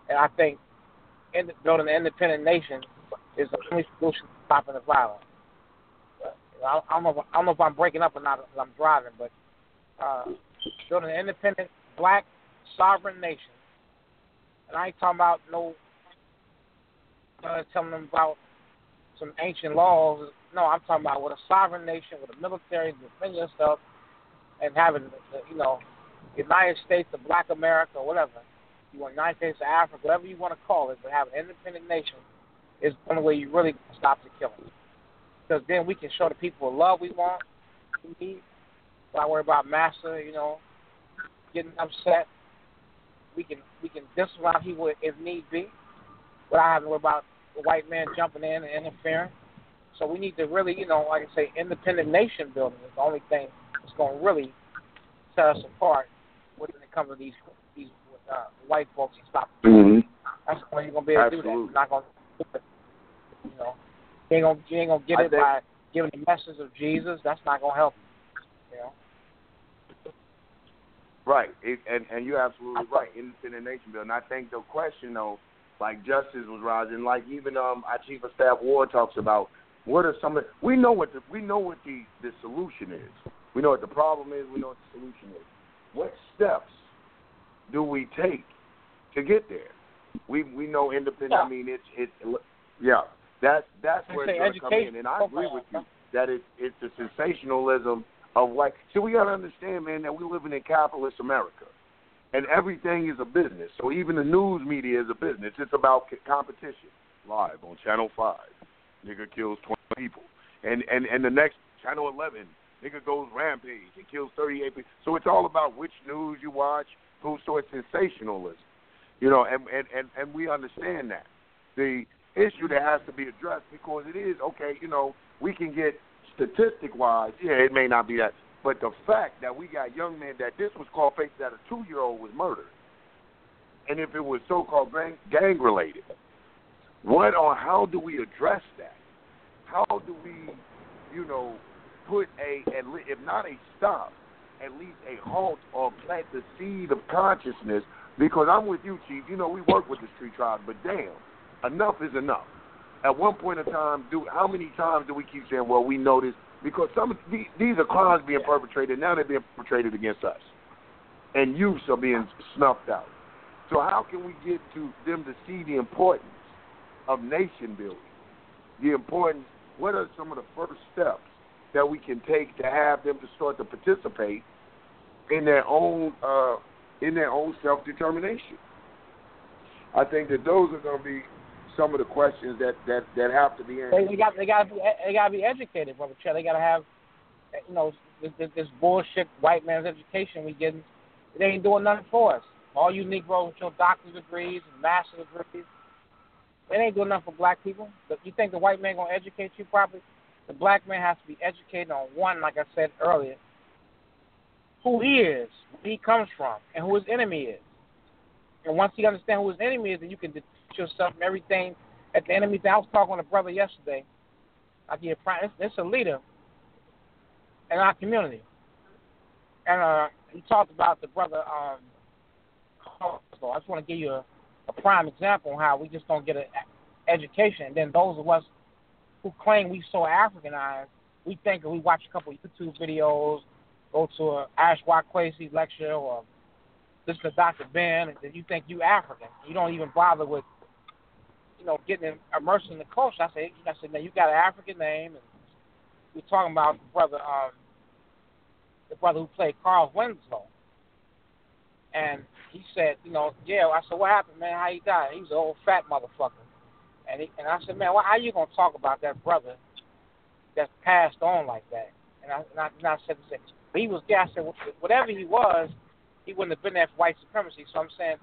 and I think in, building an independent nation is the only solution to stopping the violence. I, I don't know. If, I don't know if I'm breaking up or not. I'm driving, but uh, building an independent black sovereign nation, and I ain't talking about no uh, telling them about some ancient laws. No, I'm talking about with a sovereign nation, with a military, defend yourself, and having, you know, United States of Black America, whatever. You want United States of Africa, whatever you want to call it, but have an independent nation is the only way you really stop the killing. Because then we can show the people the love we want, we need. Why worry about massa, you know, getting upset. We can we can disavow people if need be, without having to worry about the white man jumping in and interfering. So we need to really, you know, like I say, independent nation building is the only thing that's going to really set us apart when it comes to these these uh, white folks and stop. Mm-hmm. That's the way you're gonna be able to do that. You're not gonna, do it. you know, you ain't gonna you ain't gonna get I it think- by giving the message of Jesus. That's not gonna help you. You know. Right, it, and and you're absolutely right. Independent nation building. I think the question though, like justice was rising, like even um our chief of staff Ward talks about what are some of we know what the we know what the the solution is. We know what the problem is. We know what the solution is. What steps do we take to get there? We we know independent. I mean, it's it's yeah. That's that's where it's going to come in, and I agree with you that it's it's the sensationalism of like. So we got to understand, man, that we're living in capitalist America, and everything is a business. So even the news media is a business. It's about competition. Live on Channel Five, nigga kills twenty people, and and and the next Channel Eleven, nigga goes rampage and kills thirty eight people. So it's all about which news you watch. Who so it's sensationalism, you know, and and and and we understand that the issue that has to be addressed because it is okay. You know, we can get statistic wise, yeah, it may not be that, but the fact that we got young men that this was called fake that a two year old was murdered, and if it was so called gang, gang related, what or how do we address that? How do we, you know, put a at if not a stop, at least a halt or plant the seed of consciousness? Because I'm with you, Chief. You know, we work with the street tribes, but damn, enough is enough. At one point in time, do how many times do we keep saying, "Well, we know this," because some these, are crimes being perpetrated now; they're being perpetrated against us, and youths are being snuffed out. So how can we get to them to see the importance of nation building? The importance. What are some of the first steps that we can take to have them to start to participate in their own uh, in their own self determination? I think that those are going to be some of the questions that that that have to be answered. they got they got to be they got to be educated, brother Chet. They got to have you know this, this, bullshit white man's education we getting. They ain't doing nothing for us. All you Negroes with your doctor's degrees and master's degrees, they ain't doing nothing for black people. But you think the white man gonna educate you properly? The black man has to be educated on one, like I said earlier, who he is, where he comes from, and who his enemy is. And once you understand who his enemy is, then you can yourself and everything at the enemy. I was talking to a brother yesterday. I give. It's, it's a leader in our community, and uh, he talked about the brother. Um, so I just want to give you a, a prime example on how we just don't get an education, and then those of us who claim we so Africanized, we think we watch a couple of YouTube videos, go to a Ash lecture, or listen to Dr. Ben, and then you think you African. You don't even bother with, you know, getting immersed in the culture. I said, I said, now you got an African name, and we're talking about the brother, um, the brother who played Carl Winslow, and he said, you know, yeah. I said, what happened, man? How he died? He was an old fat motherfucker. And he, and I said, man, well, how you gonna talk about that brother that's passed on like that? And I, and I, and I said, I said, he was. Yeah, I said, whatever he was, he wouldn't have been there for white supremacy. So I'm saying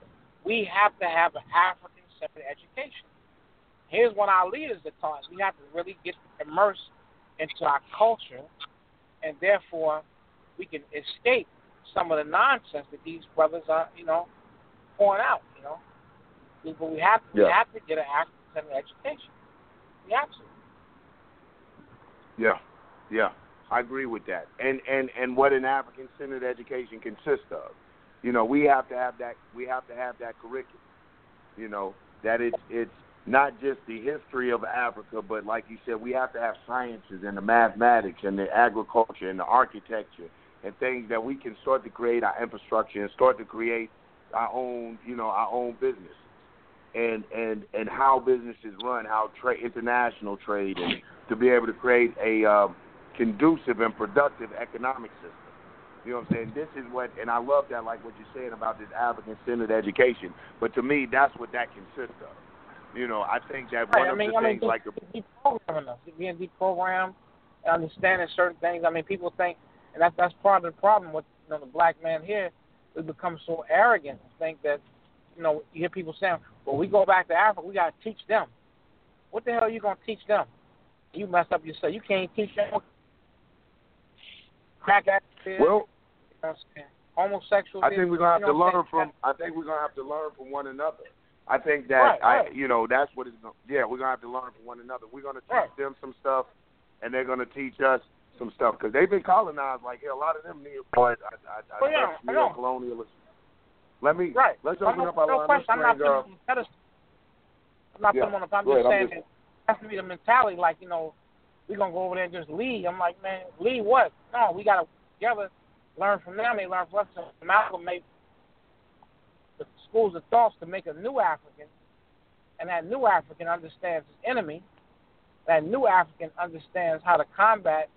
we have to have an African separate education. Here's of our leaders that taught us. We have to really get immersed into our culture, and therefore we can escape some of the nonsense that these brothers are, you know, pouring out. You know, but we have we Yeah. have to get an African centered education. We have to. Yeah, yeah, I agree with that. And and and what an African centered education consists of, you know, we have to have that. We have to have that curriculum. You know, that it's it's not just the history of Africa, but like you said, we have to have sciences and the mathematics and the agriculture and the architecture and things that we can start to create our infrastructure and start to create our own, you know, our own business and and and how businesses run, how trade, international trade, and to be able to create a um, conducive and productive economic system. You know what I'm saying? This is what, and I love that, like what you're saying about this African-centered education. But to me, that's what that consists of. You know, I think that Right. one I of mean, the I mean, things, like the de- deprogramming us, being deprogrammed, understanding certain things. I mean, people think, and that's that's part of the problem with you know the black man here. We become so arrogant and think that, you know, you hear people saying, "Well, we go back to Africa, we got to teach them." What the hell are you gonna teach them? You mess up yourself. You can't teach them. Crack addicts, you know well, what I'm saying? homosexuals. I think we're gonna have you to know learn from. I think we're gonna have to learn from one another. I think that Right, I, right. you know, that's what yeah, we're gonna have to learn from one another. We're gonna teach Right. them some stuff, and they're gonna teach us some stuff because they've been colonized. Like yeah, a lot of them neo, I, I, I, Oh, yeah, I know. neo-colonialism. Let me. Right. Let's open up our no line. question. I'm not Let's bring, uh, putting them on. I'm not Yeah. putting them on. I'm Go just ahead, I'm saying just- that has to be the mentality. Like you know, we're gonna go over there and just lead. I'm like, man, lead what? No, we gotta together learn from them. They learn from us. Amalgamate the schools of thoughts to make a new African, and that new African understands his enemy. That new African understands how to combat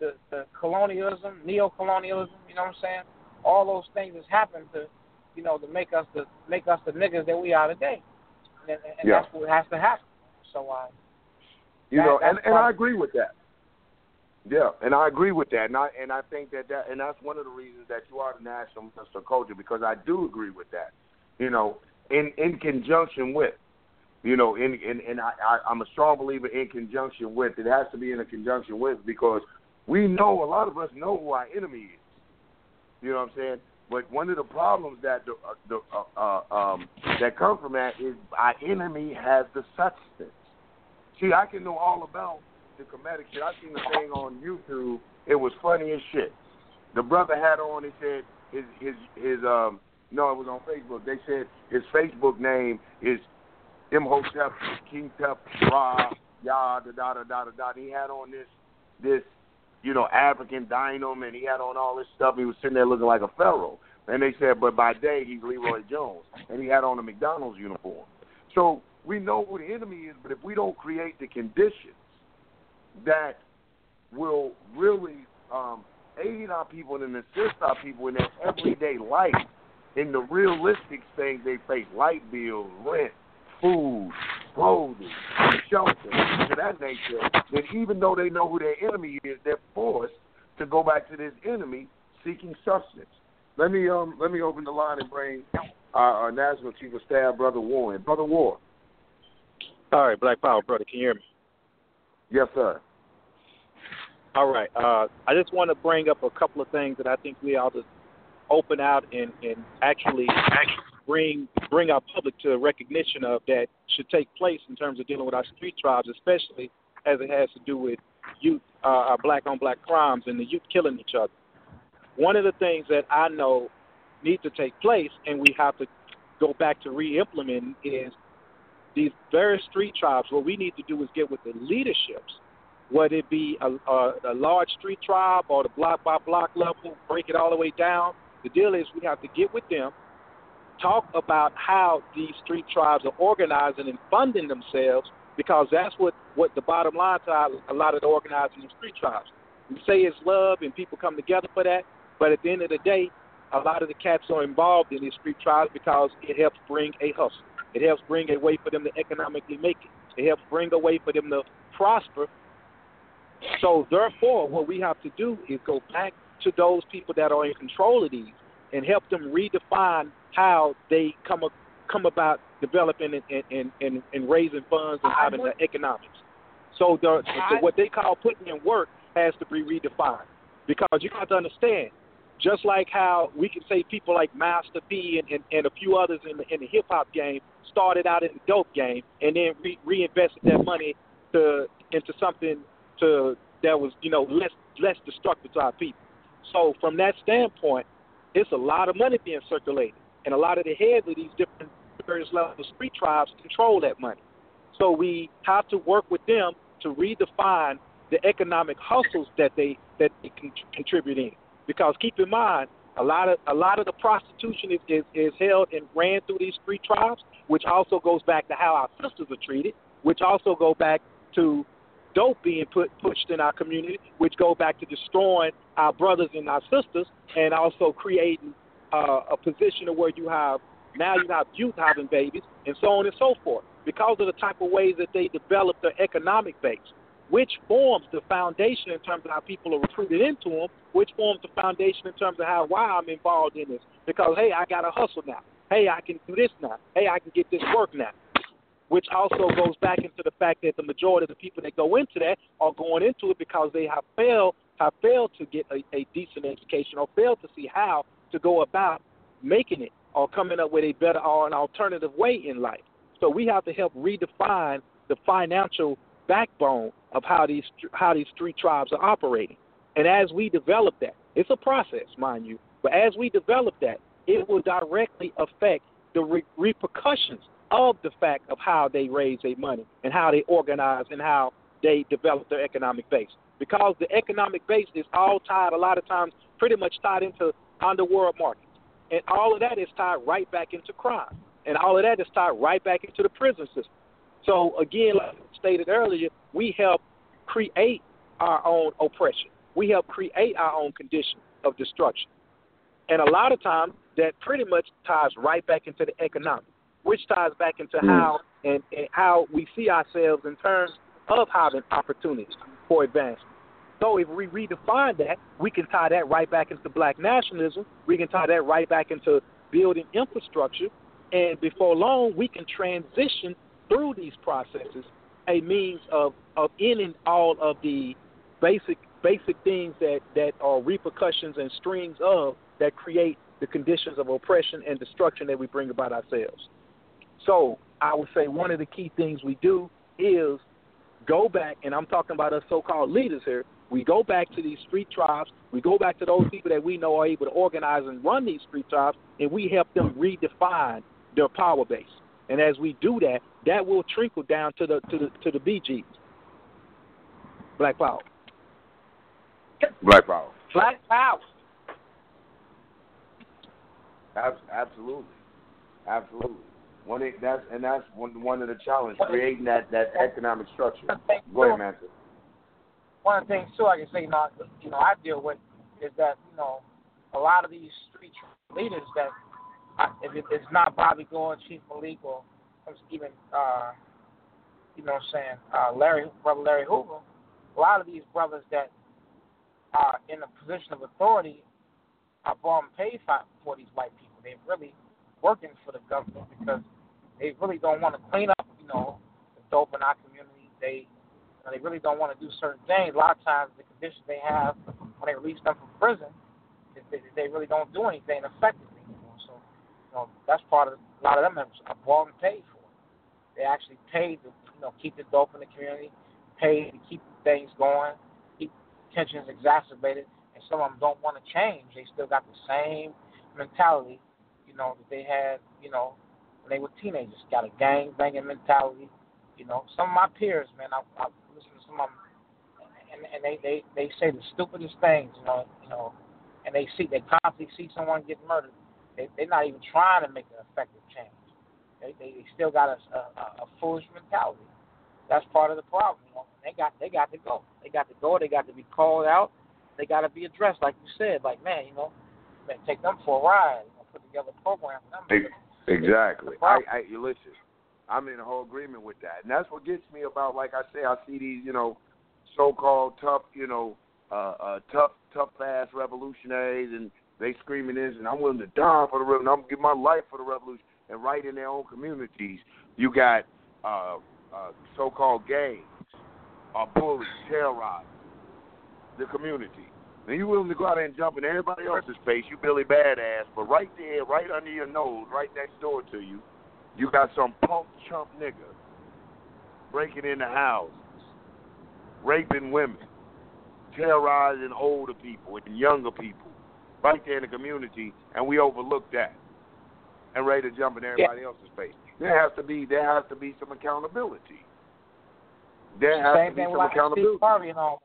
the, the colonialism, neo-colonialism. You know what I'm saying? All those things that's happened to, you know, to make us the make us the niggas that we are today, and, and Yeah. that's what has to happen. So, uh, You That- know, and, and I agree with that. Yeah, and I agree with that, and I and I think that that and that's one of the reasons that you are the national minister of culture because I do agree with that. You know, in in conjunction with, you know, in in and I, I I'm a strong believer in conjunction with. It has to be in a conjunction with because we know a lot of us know who our enemy is. You know what I'm saying? But one of the problems that the, uh, the uh, uh, um, that come from that is our enemy has the substance. See, I can know all about the comedic shit. I seen the thing on YouTube. It was funny as shit. The brother had on. He said his his his um no, it was on Facebook. They said his Facebook name is Imhotep King Tep Ra Ya da da da da da da. He had on this this you know African dynam and he had on all this stuff. He was sitting there looking like a pharaoh. And they said, but by day he's Leroy Jones, and he had on a McDonald's uniform. So we know who the enemy is, but if we don't create the conditions that will really um, aid our people and assist our people in their everyday life, in the realistic things they face, light bills, rent, food, clothing, shelter, things of that nature, then even though they know who their enemy is, they're forced to go back to this enemy seeking substance. Let me um let me open the line and bring our, our national chief of staff, brother Warren. Brother Warren. All right, Black Power, brother. Can you hear me? Yes, sir. All right. Uh, I just want to bring up a couple of things that I think we ought to open out and, and actually bring bring our public to a recognition of that should take place in terms of dealing with our street tribes, especially as it has to do with youth, uh, our black on black crimes and the youth killing each other. One of the things that I know needs to take place, and we have to go back to re-implementing, is these various street tribes. What we need to do is get with the leaderships whether it be a, a, a large street tribe or the block by block level, break it all the way down. The deal is we have to get with them, talk about how these street tribes are organizing and funding themselves, because that's what, what the bottom line to a lot of the organizing of street tribes. We say it's love and people come together for that, but at the end of the day, a lot of the cats are involved in these street tribes because it helps bring a hustle. It helps bring a way for them to economically make it. It helps bring a way for them to prosper so therefore, what we have to do is go back to those people that are in control of these and help them redefine how they come a, come about developing and, and, and, and raising funds and having the economics. So the, the what they call putting in work has to be redefined because you got to understand just like how we can say people like Master P and, and, and a few others in the in the hip hop game started out in the dope game and then re- reinvested that money to into something to that was you know less less destructive to our people. So from that standpoint, it's a lot of money being circulated, and a lot of the heads of these different various levels of street tribes control that money. So we have to work with them to redefine the economic hustles that they that they can contribute in. Because keep in mind, a lot of a lot of the prostitution is, is, is held and ran through these street tribes, which also goes back to how our sisters are treated, which also go back to dope being put pushed in our community, which go back to destroying our brothers and our sisters, and also creating uh, a position of where you have now you have youth having babies, and so on and so forth, because of the type of ways that they develop their economic base, which forms the foundation in terms of how people are recruited into them, which forms the foundation in terms of how why I'm involved in this. Because hey, I got to hustle now. Hey, I can do this now. Hey, I can get this work now which also goes back into the fact that the majority of the people that go into that are going into it because they have failed have failed to get a, a decent education or failed to see how to go about making it or coming up with a better or an alternative way in life. So we have to help redefine the financial backbone of how these how these street tribes are operating. And as we develop that, it's a process, mind you, but as we develop that, it will directly affect the re- repercussions of the fact of how they raise their money and how they organize and how they develop their economic base. Because the economic base is all tied a lot of times pretty much tied into underworld markets. And all of that is tied right back into crime. And all of that is tied right back into the prison system. So again, like I stated earlier, we help create our own oppression. We help create our own condition of destruction. And a lot of times that pretty much ties right back into the economic which ties back into mm. how and, and how we see ourselves in terms of having opportunities for advancement. So if we redefine that, we can tie that right back into black nationalism. We can tie that right back into building infrastructure, and before long, we can transition through these processes a means of of ending all of the basic basic things that that are repercussions and strings of that create the conditions of oppression and destruction that we bring about ourselves. So I would say one of the key things we do is go back, and I'm talking about us so-called leaders here. We go back to these street tribes. We go back to those people that we know are able to organize and run these street tribes, and we help them redefine their power base. And as we do that, that will trickle down to the to the to the BGs. Black power. Black power. Black power. Absolutely, absolutely. One that's and that's one one of the challenges creating that that economic structure. Go ahead, man. One of the things too I can say, know, you know, I deal with is that you know a lot of these street leaders that if it's not Bobby Gore, Chief Malik, or even uh, you know what I'm saying, uh, Larry, brother Larry Hoover, a lot of these brothers that are in a position of authority are born paid for, for these white people. They're really working for the government because they really don't want to clean up, you know, the dope in our community. They you know, they really don't want to do certain things. A lot of times, the conditions they have when they release them from prison, they, they really don't do anything effectively. Know? So, you know, that's part of a lot of them are bought and paid for. They actually pay to you know keep the dope in the community, pay to keep things going, keep tensions exacerbated, and some of them don't want to change. They still got the same mentality, you know, that they had, you know, when they were teenagers. Got a gang banging mentality. You know, some of my peers, man, I, I listen to some of them, and, and they, they they say the stupidest things. You know, you know, and they see they constantly see someone get murdered. They they're not even trying to make an effective change. They they, they still got a, a a foolish mentality. That's part of the problem. You know, they got they got to go. They got to go. They got to be called out. They got to be addressed, like you said. Like man, you know, man, take them for a ride. You know, put together program. Exactly. I, I listen. I'm in a whole agreement with that, and that's what gets me about. Like I say, I see these, you know, so-called tough, you know, uh, uh, tough, tough ass revolutionaries, and they screaming this, and I'm willing to die for the revolution. I'm gonna give my life for the revolution, and right in their own communities, you got uh, uh, so-called gangs, uh, bullies, terrorizing the community. And you willing to go out there and jump in everybody else's face, you Billy Badass, but right there, right under your nose, right next door to you, you got some punk chump nigga breaking into houses, raping women, terrorizing older people and younger people, right there in the community, and we overlook that and ready to jump in everybody yeah. else's face. There has to be there has to be some accountability. There has Same to be some accountability. Steve Harvey and all.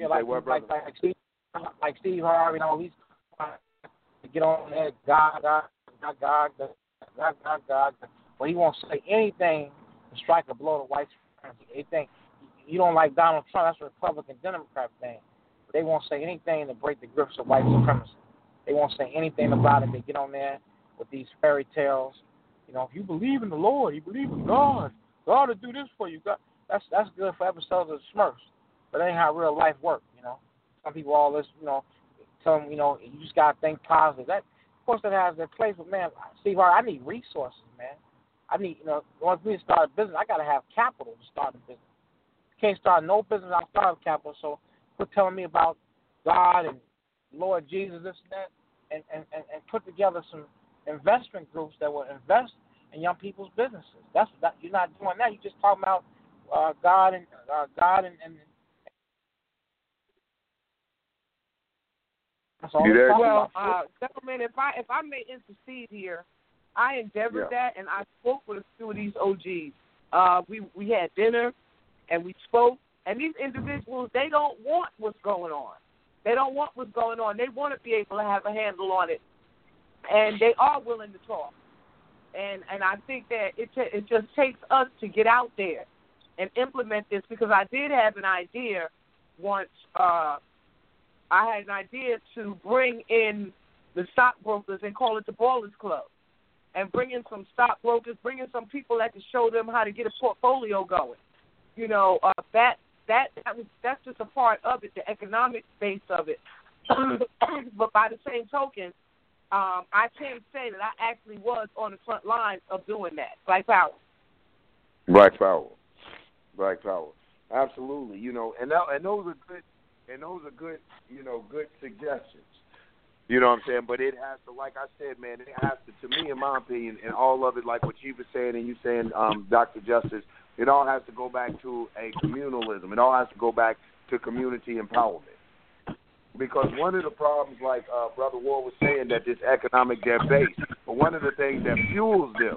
Yeah, like, what, like, like, Steve, like Steve Harvey, you know, he's to get on there, God, God, God, God, God, God, God, but he won't say anything to strike a blow to white supremacy. They think you don't like Donald Trump. That's a Republican Democrat thing. They won't say anything to break the grips of white supremacy. They won't say anything about it. They get on there with these fairy tales. You know, if you believe in the Lord, you believe in God. God will do this for you. God, that's that's good for episodes of the Smurfs, but it ain't how real life works. You know, some people all this, you know, tell them, you know, you just gotta think positive. That, of course, that has their place, but man, Steve I need resources, man. I need, you know, once we start a business, I gotta have capital to start a business. Can't start no business outside of capital. So quit telling me about God and Lord Jesus, this and that, and, and, and, and put together some investment groups that will invest in young people's businesses. That's that you're not doing that. You're just talking about uh, God and uh, God and, and that's all. You Well, uh, gentlemen, if I if I may intercede here, I endeavored yeah. that, and I spoke with a few of these OGs. Uh, we we had dinner and we spoke. And these individuals, they don't want what's going on. They don't want what's going on. They want to be able to have a handle on it, and they are willing to talk. And and I think that it t- it just takes us to get out there and implement this because I did have an idea once. Uh, I had an idea to bring in the stockbrokers and call it the Ballers Club, and bring in some stockbrokers, bring in some people that can show them how to get a portfolio going you know, uh, that that that was that's just a part of it, the economic base of it. but by the same token, um, I can say that I actually was on the front lines of doing that. Black Power. Black Power. Black Power. Absolutely. You know, and that, and those are good and those are good, you know, good suggestions. You know what I'm saying? But it has to, like I said, man, it has to, to me, in my opinion, and all of it, like what you were saying and you saying, um, Dr. Justice, it all has to go back to a communalism. It all has to go back to community empowerment. Because one of the problems, like uh, Brother Ward was saying, that this economic debt base, but one of the things that fuels them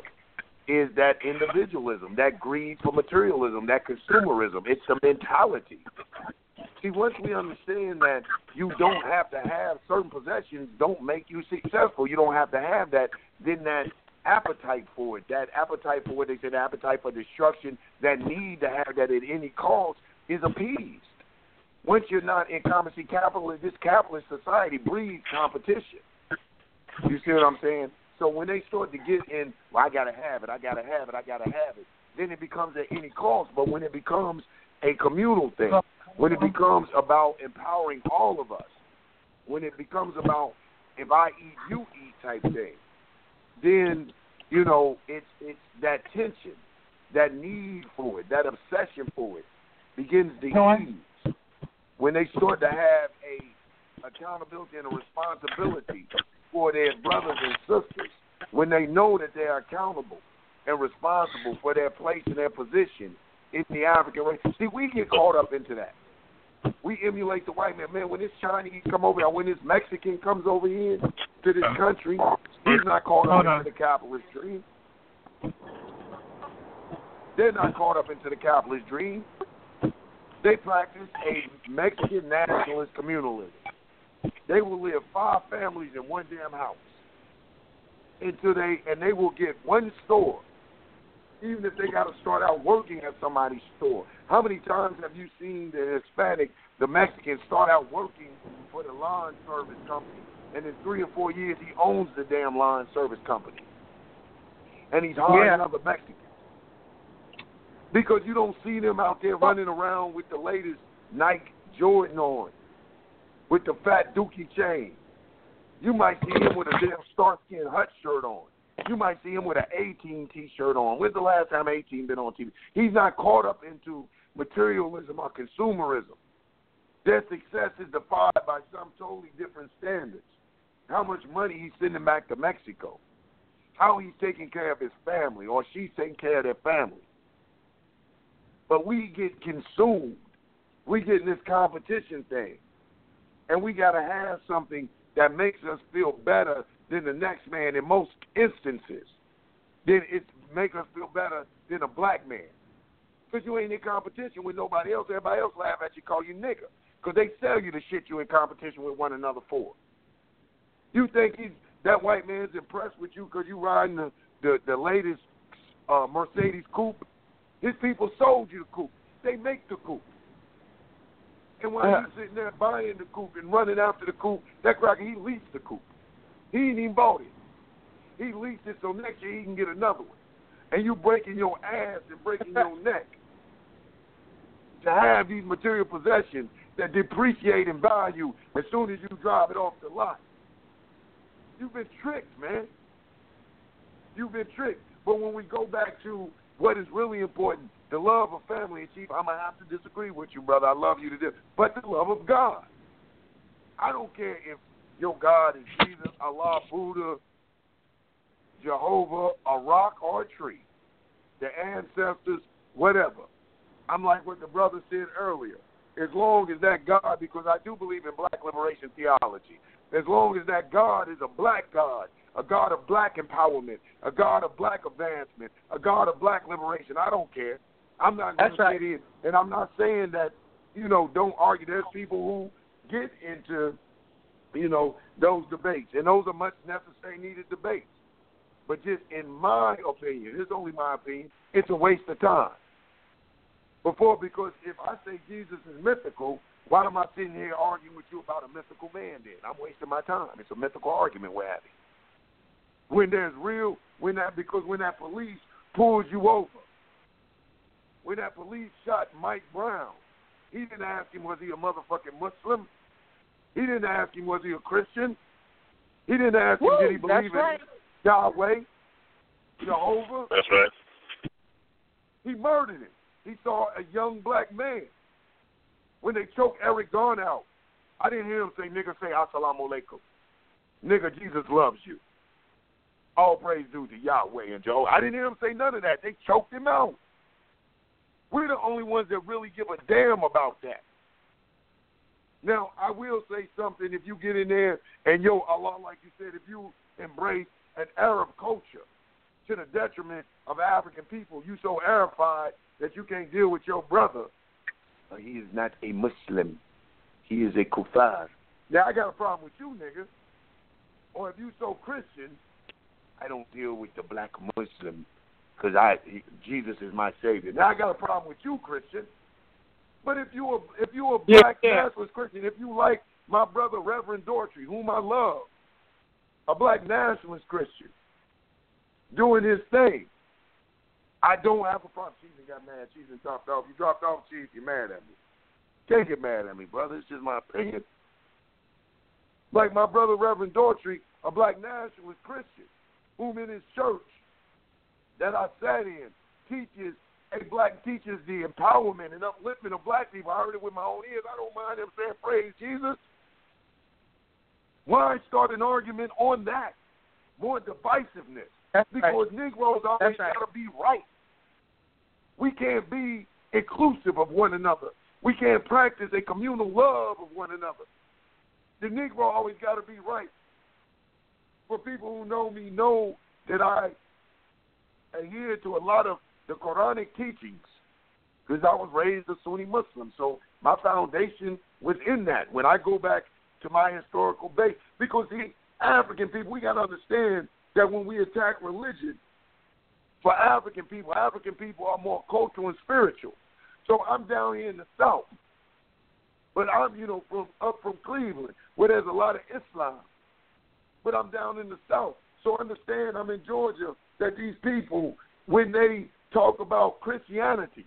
is that individualism, that greed for materialism, that consumerism. It's the mentality. See, once we understand that you don't have to have certain possessions, don't make you successful. You don't have to have that. Then that appetite for it, that appetite for what they said, appetite for destruction, that need to have that at any cost is appeased. Once you're not in common, capitalist, this capitalist society breeds competition. You see what I'm saying? So when they start to get in, well, I gotta have it, I gotta have it, I gotta have it, then it becomes at any cost. But when it becomes a communal thing, when it oh. becomes about empowering all of us, when it becomes about if I eat, you eat type thing, then you know it's it's that tension, that need for it, that obsession for it begins to ease when they start to have a accountability and a responsibility for their brothers and sisters. When they know that they are accountable and responsible for their place and their position in the African race. See, we get caught up into that. We emulate the white man. Man, when this Chinese come over here, when this Mexican comes over here to this uh-huh. country, he's not caught up into the capitalist dream. They're not caught up into the capitalist dream. They practice a Mexican nationalist communalism. They will live five families in one damn house until they and they will get one store even if they got to start out working at somebody's store. How many times have you seen the Hispanic, the Mexican, start out working for the lawn service company, and in three or four years he owns the damn lawn service company, and he's hiring yeah. another Mexican because you don't see them out there running around with the latest Nike Jordan on, with the fat Dookie chain. You might see him with a damn Starsky Hutch shirt on. You might see him with an A-Team T-shirt on. When's the last time A-Team been on TV? He's not caught up into materialism or consumerism. Their success is defined by some totally different standards. How much money he's sending back to Mexico. How he's taking care of his family or she's taking care of their family. But we get consumed. We get in this competition thing. And we got to have something that makes us feel better than the next man in most instances. Then it makes us feel better than a black man. Because you ain't in competition with nobody else. Everybody else laugh at you, call you nigga. Because they sell you the shit you in competition with one another for. You think he's that white man's impressed with you because you riding the, the, the latest uh, Mercedes coupe? His people sold you the coupe. They make the coupe. And while you sitting there buying the coupe and running after the coupe, that cracker, he leased the coupe. He ain't even bought it. He leased it so next year he can get another one. And you breaking your ass and breaking your neck to have these material possessions that depreciate in value as soon as you drive it off the lot. You've been tricked, man. You've been tricked. But when we go back to what is really important, the love of family and chief, I'm gonna have to disagree with you, brother. I love you to death. But the love of God. I don't care if your God is Jesus, Allah, Buddha, Jehovah, a rock or a tree, the ancestors, whatever. I'm like what the brother said earlier. As long as that God, because I do believe in black liberation theology, as long as that God is a black God, a God of black empowerment, a God of black advancement, a God of black liberation, I don't care. I'm not going to get in, and I'm not saying that, you know, don't argue. There's people who get into, you know, those debates, and those are much necessary, needed debates. But just in my opinion, it's only my opinion, it's a waste of time. Before, because if I say Jesus is mythical, why am I sitting here arguing with you about a mythical man then? I'm wasting my time. It's a mythical argument we're having. When there's real, when that, because when that police pulls you over, when that police shot Mike Brown, he didn't ask him was he a motherfucking Muslim. He didn't ask him was he a Christian. He didn't ask him Woo, did he believe that's right. in Yahweh, Jehovah. That's right. He murdered him. He saw a young black man. When they choked Eric Garner out, I didn't hear him say, nigga, say assalamu alaikum. Nigga, Jesus loves you. All praise due to Yahweh and Jehovah. I didn't hear him say none of that. They choked him out. We're the only ones that really give a damn about that. Now, I will say something. If you get in there and yo, Allah, like you said, if you embrace an Arab culture to the detriment of African people, you so Arabified that you can't deal with your brother. He is not a Muslim. He is a kuffar. Now, I got a problem with you, nigga. Or if you so Christian, I don't deal with the black Muslim because I he, Jesus is my savior. Now I got a problem with you, Christian. But if you a if you a black yeah. nationalist Christian, if you like my brother Reverend Daughtry, whom I love, a black nationalist Christian, doing his thing, I don't have a problem. Chief and got mad. And dropped off. You dropped off, Chief. You're mad at me. Can't get mad at me, brother. It's just my opinion. Like my brother Reverend Daughtry, a black nationalist Christian, whom in his church that I sat in teaches a black teachers, the empowerment and upliftment of black people. I heard it with my own ears. I don't mind them saying praise Jesus. Why start an argument on that? More divisiveness. That's right. Because Negroes always right. gotta be right. We can't be inclusive of one another. We can't practice a communal love of one another. The Negro always gotta be right. For people who know me know that I adhere to a lot of the Quranic teachings because I was raised a Sunni Muslim. So my foundation was in that. When I go back to my historical base, because the African people, we got to understand that when we attack religion, for African people, African people are more cultural and spiritual. So I'm down here in the South, but I'm, you know, from up from Cleveland, where there's a lot of Islam. But I'm down in the South. So understand I'm in Georgia that these people, when they talk about Christianity,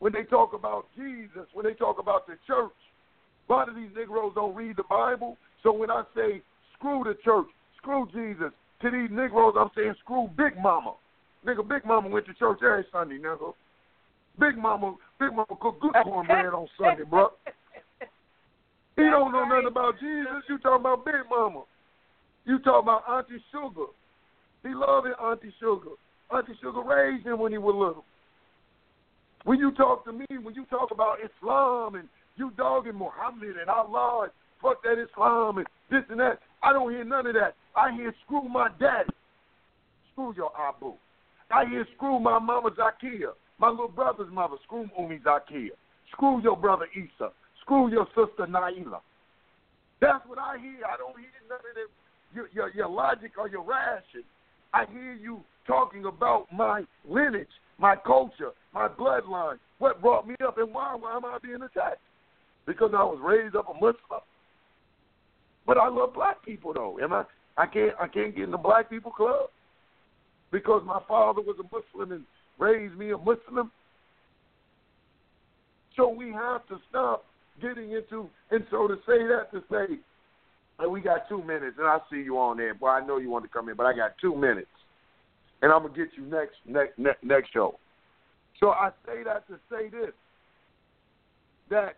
when they talk about Jesus, when they talk about the church, a lot of these Negroes don't read the Bible. So when I say screw the church, screw Jesus, to these Negroes I'm saying screw Big Mama. Nigga, Big Mama went to church every Sunday, nigga. Big Mama, Big Mama cooked good cornbread on Sunday, bro. He don't know nothing about Jesus. You talking about Big Mama. You talking about Auntie Sugar. He it, Auntie Sugar. Auntie Sugar raised him when he was little. When you talk to me, when you talk about Islam and you dogging Muhammad and Allah and fuck that Islam and this and that, I don't hear none of that. I hear screw my daddy. Screw your Abu. I hear screw my mama Zakia. My little brother's mother. Screw Umi Zakia. Screw your brother Isa. Screw your sister Naila. That's what I hear. I don't hear none of them, your, your, your logic or your ration. I hear you talking about my lineage, my culture, my bloodline, what brought me up, and why, why am I being attacked? Because I was raised up a Muslim. But I love black people, though. Am I? I can't. I can't get in the black people club because my father was a Muslim and raised me a Muslim. So we have to stop getting into, and so to say that to say, and we got two minutes, and I see you on there. Boy, I know you want to come in, but I got two minutes, and I'm gonna get you next next next, next show. So I say that to say this: that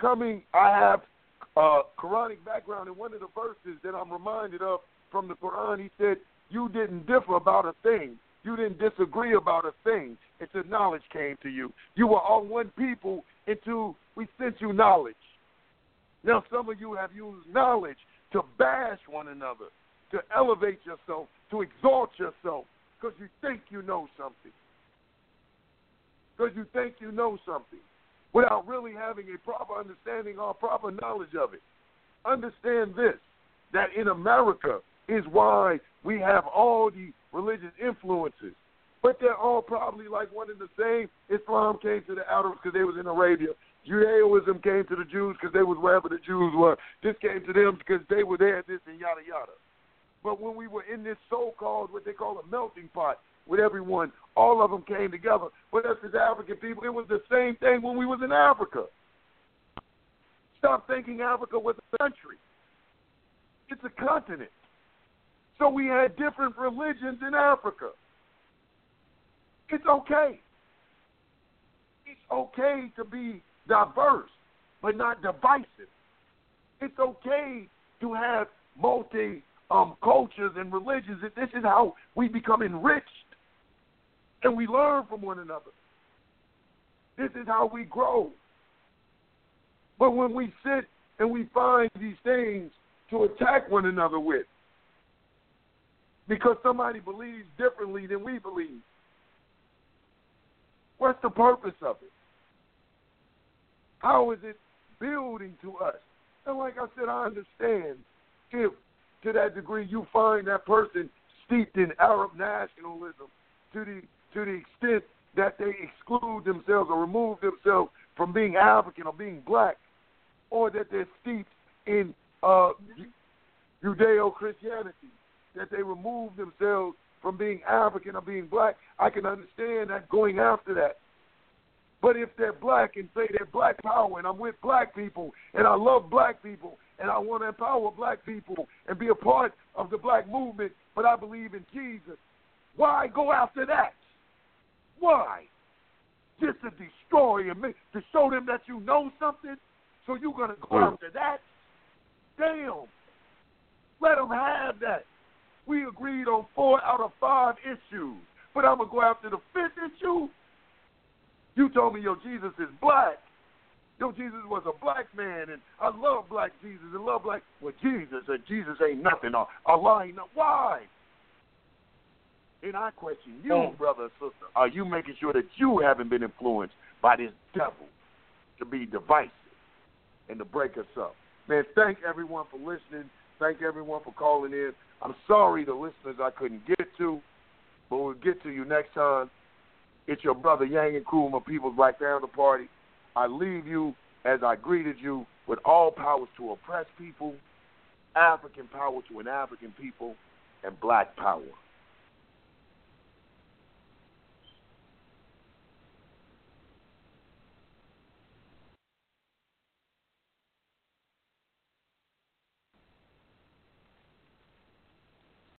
coming, I have a Quranic background, and one of the verses that I'm reminded of from the Quran, he said, "You didn't differ about a thing." You didn't disagree about a thing until knowledge came to you. You were all one people until we sent you knowledge. Now, some of you have used knowledge to bash one another, to elevate yourself, to exalt yourself, because you think you know something. Because you think you know something without really having a proper understanding or proper knowledge of it. Understand this that in America is why we have all the religious influences. But they're all probably like one and the same. Islam came to the Arabs because they was in Arabia. Judaism came to the Jews because they was wherever the Jews were. This came to them because they were there, this and yada yada. But when we were in this so-called, what they call a melting pot with everyone, all of them came together. But us as African people, it was the same thing when we was in Africa. Stop thinking Africa was a country. It's a continent. So we had different religions in Africa. It's okay. It's okay to be diverse, but not divisive. It's okay to have multi um, cultures and religions. This is how we become enriched and we learn from one another. This is how we grow. But when we sit and we find these things to attack one another with, because somebody believes differently than we believe. What's the purpose of it? How is it building to us? And like I said, I understand if to that degree you find that person steeped in Arab nationalism to the to the extent that they exclude themselves or remove themselves from being African or being black, or that they're steeped in uh, Judeo Christianity that they remove themselves from being African or being black, I can understand that going after that. But if they're black and say they're black power and I'm with black people and I love black people and I want to empower black people and be a part of the black movement, but I believe in Jesus, why go after that? Why? Just to destroy and to show them that you know something, so you're going to go after that? Damn. Let them have that. We agreed on four out of five issues, but I'm gonna go after the fifth issue. You told me your Jesus is black. Your Jesus was a black man, and I love black Jesus and love black. Well, Jesus and Jesus ain't nothing. Or Allah ain't nothing. Why? And I question you, oh. brother and sister. Are you making sure that you haven't been influenced by this devil to be divisive and to break us up? Man, thank everyone for listening. Thank everyone for calling in. I'm sorry the listeners I couldn't get to, but we'll get to you next time. It's your brother Yanga Nkrumah, People's Black Panther Party. I leave you as I greeted you with all powers to oppress people, African power to an African people, and black power